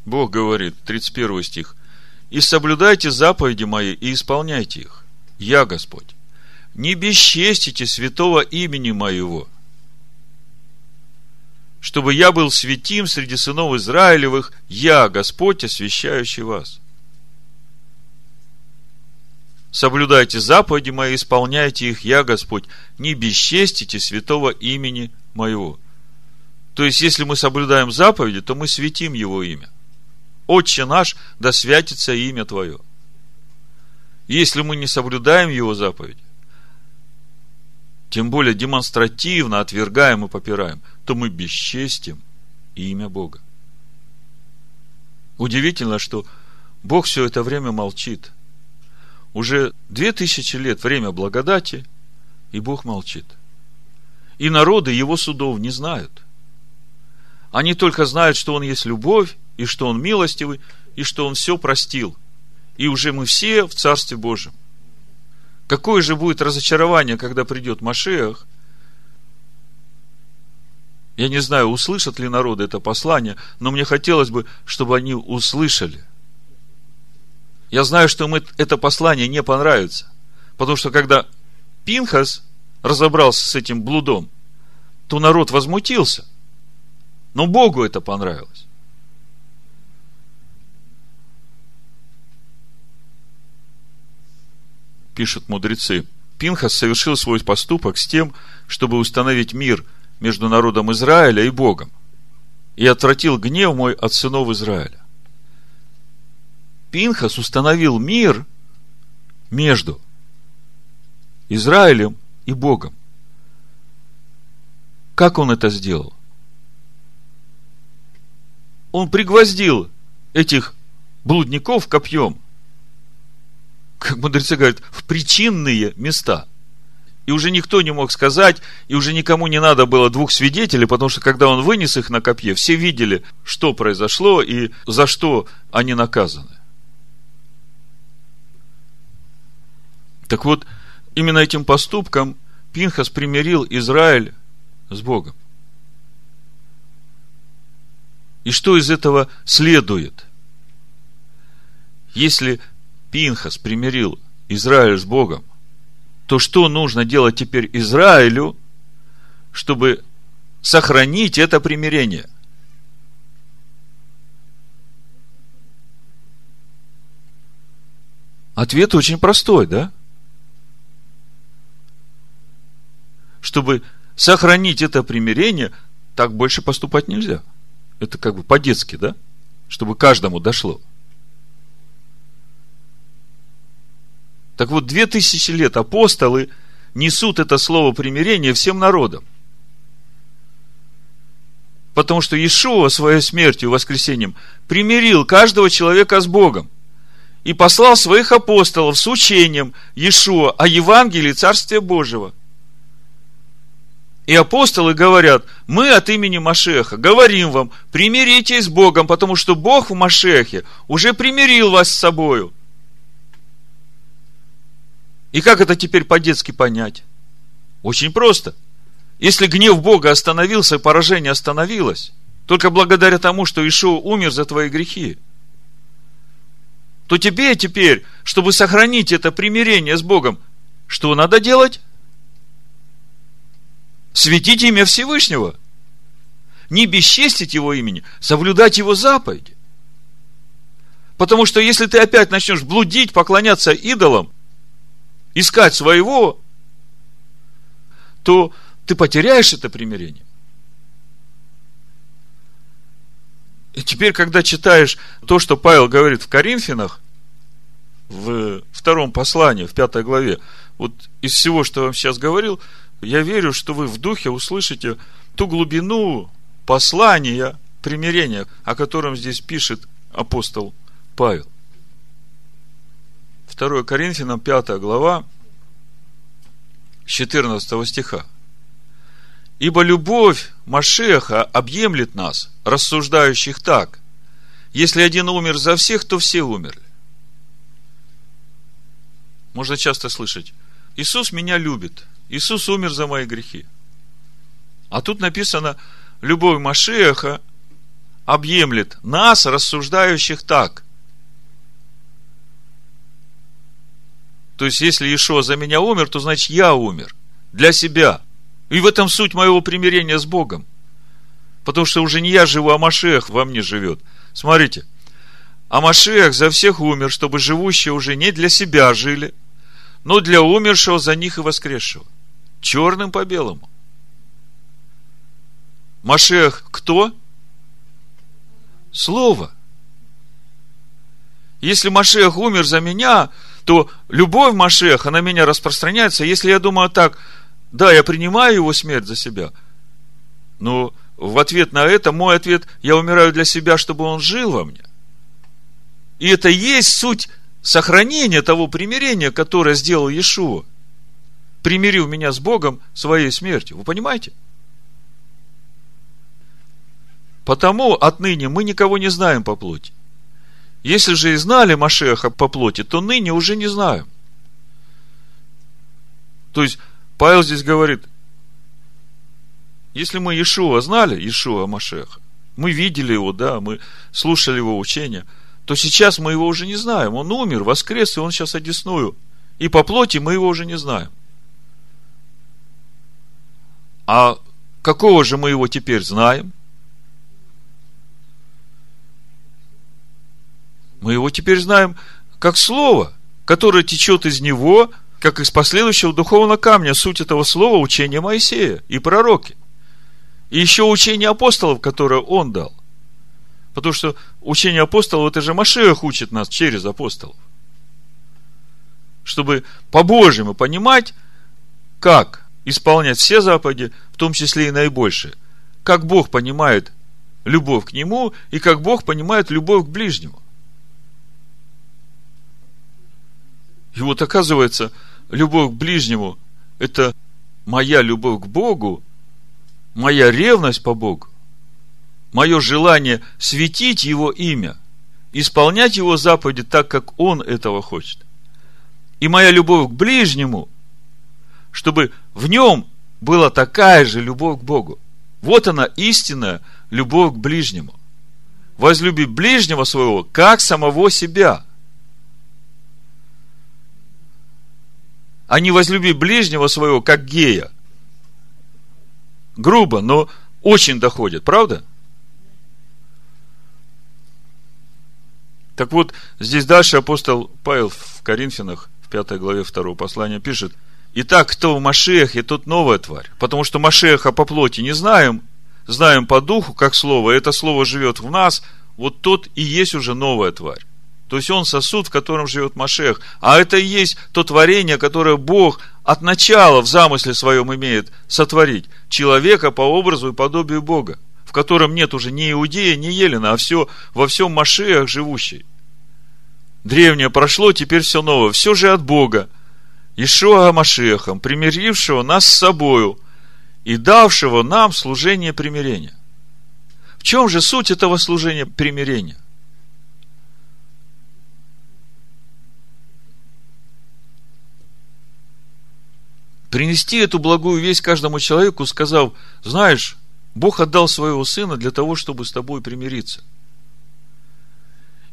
Бог говорит, 31 стих, «И соблюдайте заповеди мои и исполняйте их. Я Господь. Не бесчестите святого имени моего, чтобы я был святим среди сынов Израилевых, я, Господь, освящающий вас. Соблюдайте заповеди мои, исполняйте их, я, Господь, не бесчестите святого имени моего. То есть, если мы соблюдаем заповеди, то мы светим Его имя. Отче наш, да святится имя Твое. Если мы не соблюдаем Его заповеди, тем более демонстративно отвергаем и попираем, то мы бесчестим имя Бога. Удивительно, что Бог все это время молчит. Уже две тысячи лет время благодати, и Бог молчит. И народы его судов не знают. Они только знают, что Он есть любовь, и что Он милостивый, и что Он все простил. И уже мы все в Царстве Божьем. Какое же будет разочарование, когда придет Машех? Я не знаю, услышат ли народы это послание, но мне хотелось бы, чтобы они услышали. Я знаю, что им это послание не понравится. Потому что когда Пинхас разобрался с этим блудом, то народ возмутился. Но Богу это понравилось. Пишут мудрецы. Пинхас совершил свой поступок с тем, чтобы установить мир между народом Израиля и Богом. И отвратил гнев мой от сынов Израиля. Пинхас установил мир между Израилем и Богом. Как он это сделал? Он пригвоздил этих блудников копьем, как мудрецы говорят, в причинные места. И уже никто не мог сказать, и уже никому не надо было двух свидетелей, потому что когда он вынес их на копье, все видели, что произошло и за что они наказаны. Так вот, именно этим поступком Пинхас примирил Израиль с Богом. И что из этого следует? Если Пинхас примирил Израиль с Богом, то что нужно делать теперь Израилю, чтобы сохранить это примирение? Ответ очень простой, да? Чтобы сохранить это примирение, так больше поступать нельзя. Это как бы по-детски, да? Чтобы каждому дошло. Так вот, две тысячи лет апостолы несут это слово примирения всем народам. Потому что Иешуа своей смертью и воскресением примирил каждого человека с Богом и послал своих апостолов с учением Иешуа о Евангелии Царствия Божьего – и апостолы говорят, мы от имени Машеха говорим вам, примиритесь с Богом, потому что Бог в Машехе уже примирил вас с собою. И как это теперь по-детски понять? Очень просто. Если гнев Бога остановился, поражение остановилось, только благодаря тому, что Ишуа умер за твои грехи, то тебе теперь, чтобы сохранить это примирение с Богом, что надо делать? Светить имя Всевышнего. Не бесчестить его имени, соблюдать его заповеди. Потому что если ты опять начнешь блудить, поклоняться идолам, искать своего, то ты потеряешь это примирение. И теперь, когда читаешь то, что Павел говорит в Коринфянах, в втором послании, в пятой главе, вот из всего, что я вам сейчас говорил, я верю, что вы в духе услышите ту глубину послания примирения, о котором здесь пишет апостол Павел. 2 Коринфянам 5 глава, 14 стиха. Ибо любовь Машеха объемлет нас, рассуждающих так. Если один умер за всех, то все умерли. Можно часто слышать. Иисус меня любит. Иисус умер за мои грехи. А тут написано, любовь Машеха объемлет нас, рассуждающих так. То есть, если Иешуа за меня умер, то значит я умер. Для себя. И в этом суть моего примирения с Богом. Потому что уже не я живу, а Машех во мне живет. Смотрите. А Машех за всех умер, чтобы живущие уже не для себя жили, но для умершего за них и воскресшего черным по белому. Машех кто? Слово. Если Машех умер за меня, то любовь Машеха на меня распространяется. Если я думаю так, да, я принимаю его смерть за себя, но в ответ на это мой ответ, я умираю для себя, чтобы он жил во мне. И это есть суть сохранения того примирения, которое сделал Иешуа. Примирил меня с Богом своей смертью. Вы понимаете? Потому отныне мы никого не знаем по плоти. Если же и знали Машеха по плоти, то ныне уже не знаем. То есть, Павел здесь говорит, если мы Иешуа знали, Иешуа Машеха, мы видели его, да, мы слушали его учения, то сейчас мы его уже не знаем. Он умер, воскрес, и он сейчас одесную. И по плоти мы его уже не знаем. А какого же мы его теперь знаем? Мы его теперь знаем как слово, которое течет из него, как из последующего духовного камня. Суть этого слова – учение Моисея и пророки. И еще учение апостолов, которое он дал. Потому что учение апостолов, это же Машех учит нас через апостолов. Чтобы по-божьему понимать, как исполнять все заповеди, в том числе и наибольшие. Как Бог понимает любовь к Нему, и как Бог понимает любовь к ближнему. И вот оказывается, любовь к ближнему – это моя любовь к Богу, моя ревность по Богу, мое желание светить Его имя, исполнять Его заповеди так, как Он этого хочет. И моя любовь к ближнему, чтобы в нем была такая же любовь к Богу. Вот она истинная любовь к ближнему. Возлюби ближнего своего, как самого себя. А не возлюби ближнего своего, как гея – грубо, но очень доходит, правда? Так вот, здесь дальше апостол Павел в Коринфянах, в пятой главе второго послания пишет, Итак, кто в Машехе, тот новая тварь. Потому что Машеха по плоти не знаем, знаем по духу, как слово, это слово живет в нас, вот тот и есть уже новая тварь. То есть он сосуд, в котором живет Машех. А это и есть то творение, которое Бог от начала в замысле своем имеет сотворить. Человека по образу и подобию Бога, в котором нет уже ни Иудея, ни Елена, а все во всем Машеях живущий. Древнее прошло, теперь все новое. Все же от Бога. Ишуа Машехом, примирившего нас с собою и давшего нам служение примирения. В чем же суть этого служения примирения? принести эту благую весть каждому человеку, сказав, знаешь, Бог отдал своего сына для того, чтобы с тобой примириться.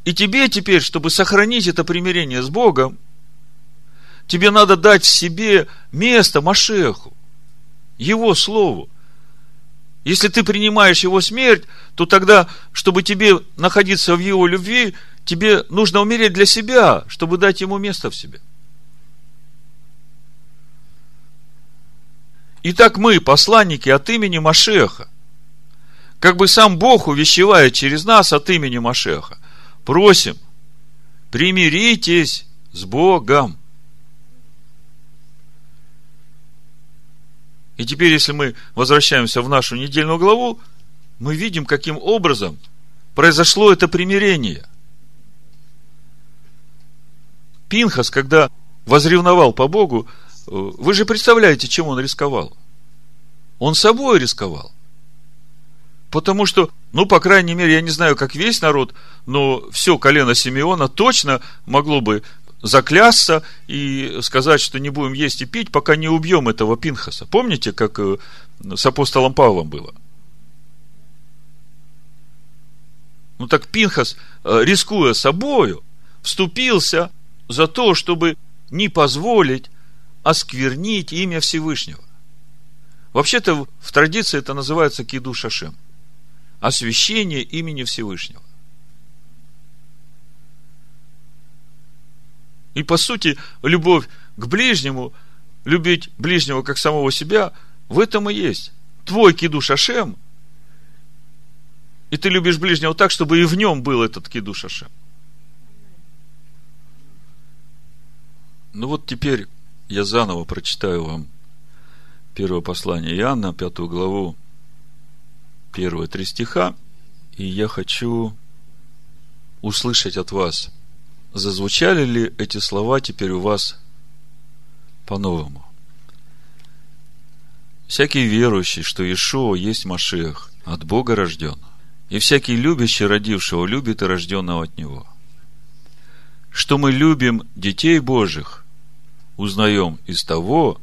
И тебе теперь, чтобы сохранить это примирение с Богом, тебе надо дать себе место Машеху, Его Слову. Если ты принимаешь Его смерть, то тогда, чтобы тебе находиться в Его любви, тебе нужно умереть для себя, чтобы дать Ему место в себе. Итак, мы, посланники от имени Машеха, как бы сам Бог увещевает через нас от имени Машеха, просим, примиритесь с Богом. И теперь, если мы возвращаемся в нашу недельную главу, мы видим, каким образом произошло это примирение. Пинхас, когда возревновал по Богу, вы же представляете, чем он рисковал? Он собой рисковал. Потому что, ну, по крайней мере, я не знаю, как весь народ, но все колено Симеона точно могло бы заклясться и сказать, что не будем есть и пить, пока не убьем этого Пинхаса. Помните, как э, с апостолом Павлом было? Ну так Пинхас, э, рискуя собою, вступился за то, чтобы не позволить осквернить имя Всевышнего. Вообще-то в традиции это называется киду шашем. Освящение имени Всевышнего. И по сути, любовь к ближнему, любить ближнего как самого себя, в этом и есть. Твой киду шашем И ты любишь ближнего так, чтобы и в нем был этот кидуш Ашем. Ну вот теперь я заново прочитаю вам первое послание Иоанна, пятую главу, первые три стиха, и я хочу услышать от вас, зазвучали ли эти слова теперь у вас по-новому. Всякий верующий, что Иешуа есть Машех, от Бога рожден, и всякий любящий родившего любит и рожденного от Него. Что мы любим детей Божьих, узнаем из того,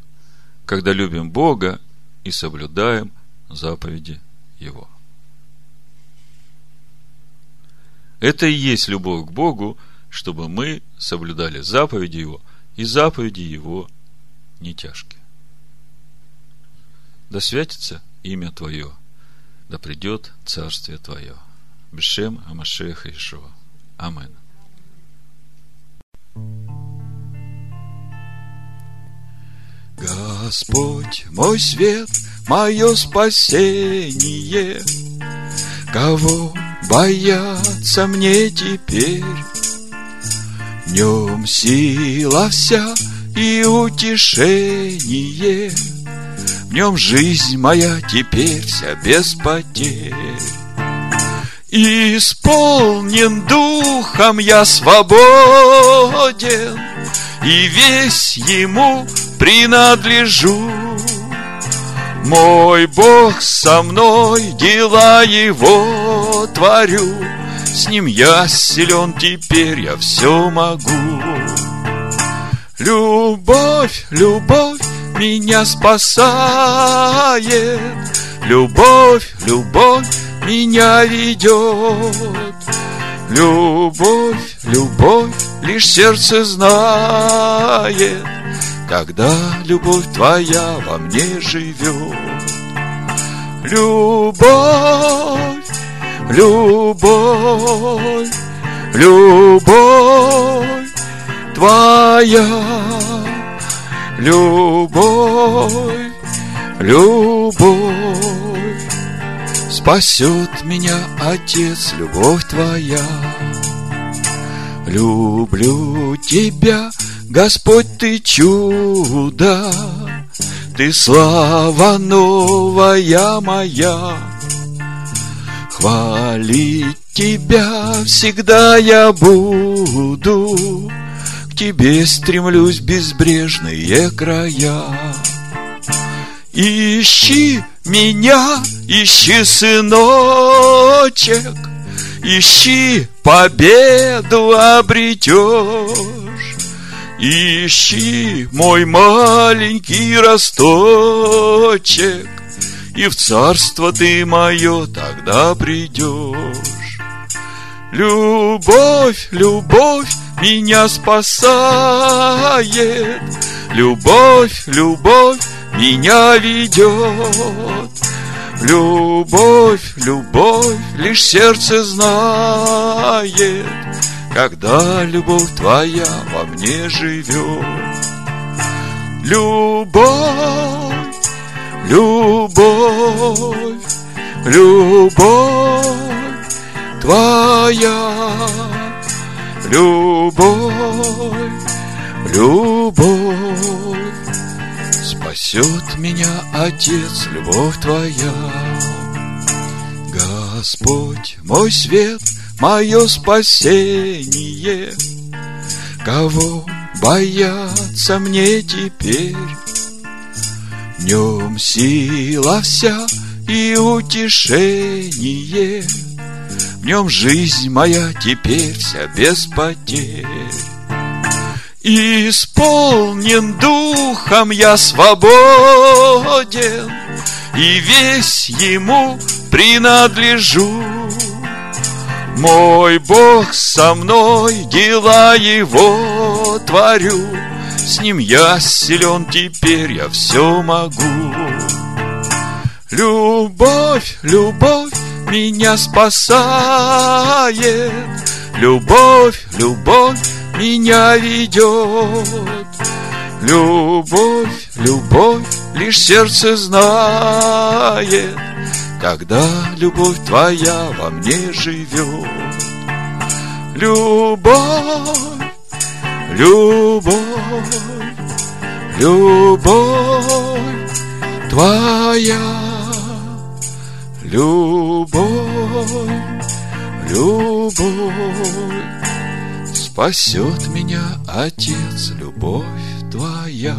когда любим Бога и соблюдаем заповеди Его. Это и есть любовь к Богу, чтобы мы соблюдали заповеди Его, и заповеди Его не тяжкие. Да святится имя Твое, да придет Царствие Твое. Бешем Амашеха Ишуа. Амин. Господь мой свет, мое спасение, Кого бояться мне теперь? В нем сила вся и утешение, В нем жизнь моя теперь вся без потерь. Исполнен духом я свободен, И весь ему принадлежу. Мой Бог со мной, дела Его творю, С Ним я силен теперь, я все могу. Любовь, любовь меня спасает, Любовь, любовь меня ведет. Любовь, любовь лишь сердце знает, когда любовь твоя во мне живет. Любовь, любовь, любовь твоя, любовь, любовь спасет меня, Отец, любовь твоя. Люблю тебя, Господь, ты чудо, ты слава новая моя. Хвалить тебя всегда я буду, К тебе стремлюсь безбрежные края. Ищи меня, ищи, сыночек, Ищи, победу обретешь. Ищи мой маленький росточек, И в царство ты мое тогда придешь. Любовь, любовь меня спасает, Любовь, любовь меня ведет. Любовь, любовь, лишь сердце знает, когда любовь твоя во мне живет. Любовь, любовь, любовь твоя, любовь, любовь спасет меня, Отец, любовь твоя. Господь, мой свет, мое спасение, Кого бояться мне теперь? В нем сила вся и утешение, В нем жизнь моя теперь вся без потерь. Исполнен духом я свободен, И весь ему принадлежу. Мой Бог со мной, дела его творю, С ним я силен теперь, я все могу. Любовь, любовь меня спасает, Любовь, любовь меня ведет. Любовь, любовь, лишь сердце знает, когда любовь твоя во мне живет. Любовь, любовь, любовь твоя, любовь, любовь спасет меня, Отец, любовь твоя.